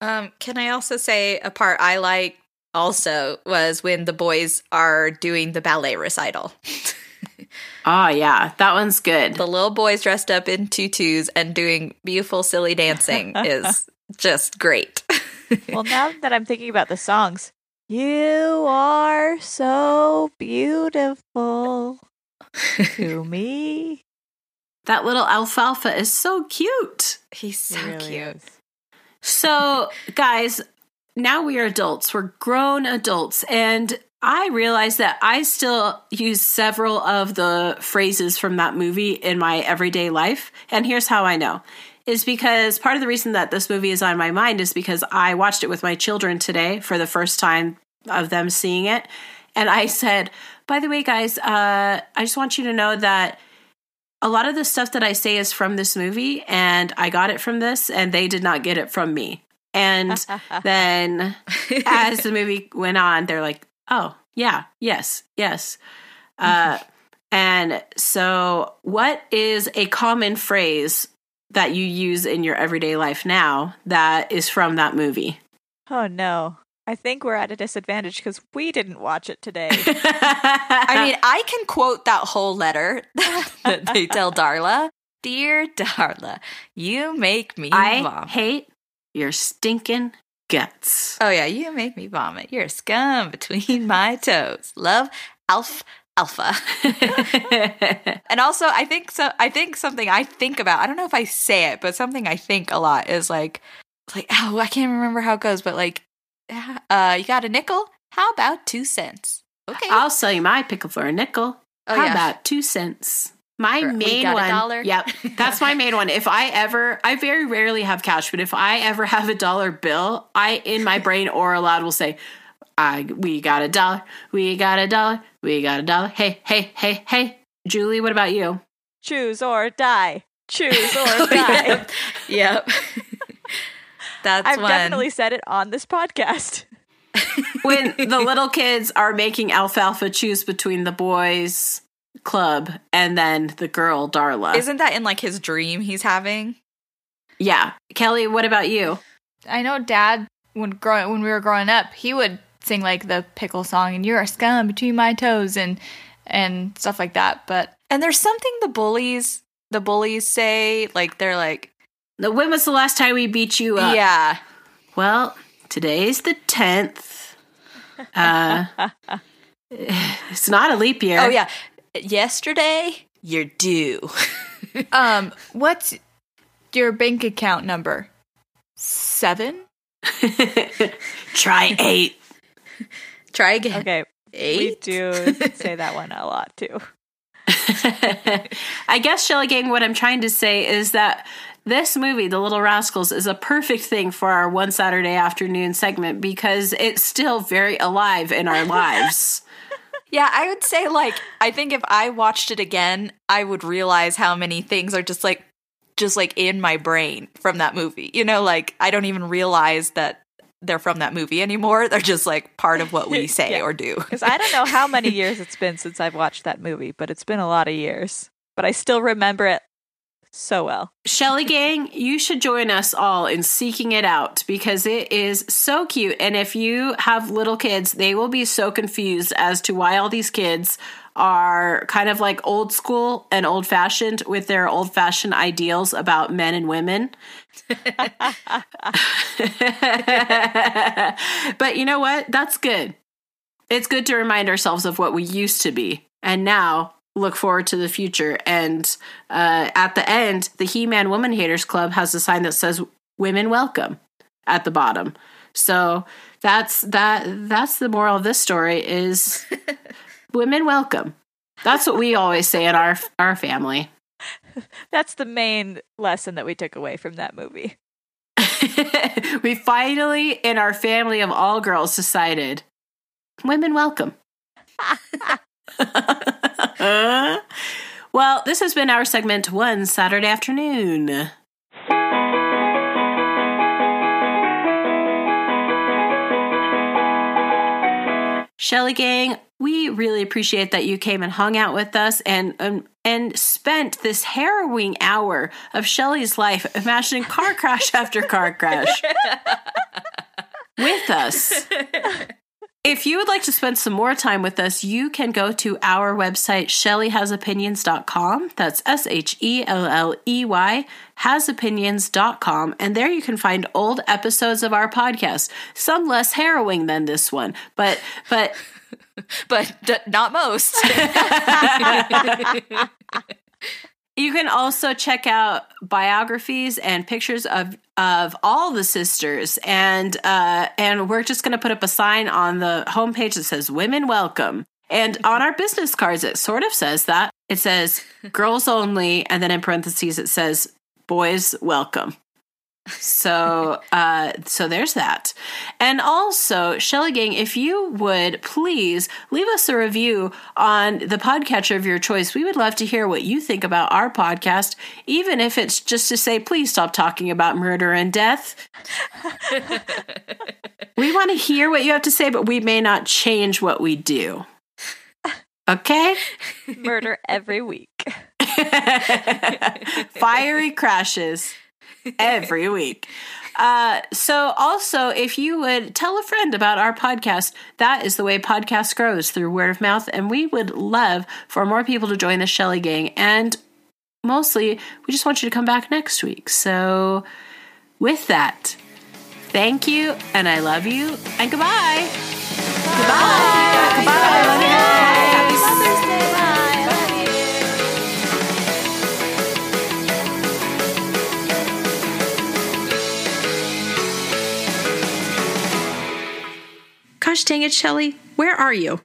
Speaker 2: Um, can I also say a part I like also was when the boys are doing the ballet recital.
Speaker 1: Oh, yeah. That one's good.
Speaker 2: the little boys dressed up in tutus and doing beautiful silly dancing is just great.
Speaker 3: well, now that I'm thinking about the songs, you are so beautiful to me.
Speaker 1: That little alfalfa is so cute.
Speaker 2: He's so
Speaker 3: It really
Speaker 2: cute.
Speaker 3: is.
Speaker 1: So, guys, now we are adults. We're grown adults. And I realize that I still use several of the phrases from that movie in my everyday life. And here's how I know is because part of the reason that this movie is on my mind is because I watched it with my children today for the first time of them seeing it. And I said, by the way, guys, uh, I just want you to know that a lot of the stuff that I say is from this movie, and I got it from this, and they did not get it from me. And then as the movie went on, they're like, oh, yeah, yes, yes. Uh, and so, what is a common phrase that you use in your everyday life now that is from that movie?
Speaker 3: Oh no. I think we're at a disadvantage because we didn't watch it today.
Speaker 2: I mean, I can quote that whole letter that they tell Darla. Dear Darla, you make me
Speaker 1: I
Speaker 2: vomit.
Speaker 1: hate your stinking guts.
Speaker 2: oh yeah, you make me vomit. You're scum between my toes. Love, Alf, Alpha. and also, I think so. I think something I think about. I don't know if I say it, but something I think a lot is like, like oh, I can't remember how it goes, but like, uh, you got a nickel? How about two cents? Okay.
Speaker 1: I'll sell you my pickle for a nickel.
Speaker 2: Oh,
Speaker 1: How
Speaker 2: yeah.
Speaker 1: about two cents? My
Speaker 2: Or, we
Speaker 1: main
Speaker 2: got a
Speaker 1: one.
Speaker 2: dollar?
Speaker 1: Yep, that's my main one. If I ever, I very rarely have cash, but if I ever have a dollar bill, I in my brain or aloud will say, "I we got a dollar, we got a dollar, we got a dollar." Hey, hey, hey, hey, Julie, what about you?
Speaker 3: Choose or die. Choose or die.
Speaker 2: yep. yep. That's
Speaker 3: I've
Speaker 2: one.
Speaker 3: definitely said it on this podcast.
Speaker 1: When the little kids are making alfalfa choose between the boys club and then the girl Darla.
Speaker 2: Isn't that in like his dream he's having?
Speaker 1: yeah, Kelly, what about you?
Speaker 4: I know Dad when growing when we were growing up, he would sing like the pickle song and you're a scum between my toes and and stuff like that. But
Speaker 2: And there's something the bullies the bullies say, like they're like,
Speaker 1: Now, When was the last time we beat you up?
Speaker 2: yeah.
Speaker 1: Well, today's the 10th. Uh, it's not a leap year.
Speaker 2: Oh yeah. Yesterday, you're due.
Speaker 4: um, what's your bank account number? Seven.
Speaker 1: Try eight.
Speaker 2: Try again.
Speaker 3: Okay,
Speaker 2: Eight.
Speaker 3: we do say that one a lot too.
Speaker 1: I guess, Shelly Gang, what I'm trying to say is that this movie, The Little Rascals, is a perfect thing for our one Saturday afternoon segment because it's still very alive in our lives.
Speaker 2: Yeah, I would say like I think if I watched it again, I would realize how many things are just like just like in my brain from that movie. You know, like I don't even realize that they're from that movie anymore. They're just like part of what we say
Speaker 3: Yeah.
Speaker 2: or do.
Speaker 3: Because I don't know how many years it's been since I've watched that movie, but it's been a lot of years. But I still remember it so well.
Speaker 1: Shelly Gang, you should join us all in seeking it out because it is so cute. And if you have little kids, they will be so confused as to why all these kids are kind of like old school and old fashioned with their old fashioned ideals about men and women. but you know what? That's good. It's good to remind ourselves of what we used to be. And now look forward to the future. And uh, at the end, the He Man Woman Haters Club has a sign that says "Women Welcome" at the bottom. So that's that. That's the moral of this story: is women welcome. That's what we always say in our our family.
Speaker 3: That's the main lesson that we took away from that movie.
Speaker 1: we finally, in our family of all girls, decided women welcome. well, this has been our segment one Saturday afternoon. Shelly Gang, we really appreciate that you came and hung out with us and um, and spent this harrowing hour of Shelly's life imagining car crash after car crash with us. If you would like to spend some more time with us, you can go to our website, shelleyhasopinions.com. That's S H E L L E Y, hasopinions.com. And there you can find old episodes of our podcast, some less harrowing than this one, but, but,
Speaker 2: but d- not most.
Speaker 1: You can also check out biographies and pictures of of all the sisters, and uh, and we're just going to put up a sign on the homepage that says "Women Welcome." And on our business cards, it sort of says that it says "Girls Only," and then in parentheses it says "Boys Welcome." So, uh, so there's that. And also, Shelly Gang, if you would please leave us a review on the podcatcher of your choice, we would love to hear what you think about our podcast, even if it's just to say, please stop talking about murder and death. we want to hear what you have to say, but we may not change what we do. Okay?
Speaker 3: Murder every week.
Speaker 1: Fiery crashes every week. Uh, so, also, if you would tell a friend about our podcast, that is the way podcast grows through word of mouth. And we would love for more people to join the Shelly Gang. And mostly, we just want you to come back next week. So, with that, thank you, and I love you, and goodbye. Goodbye. Goodbye. Love you guys. Gosh dang it, Shelly, where are you?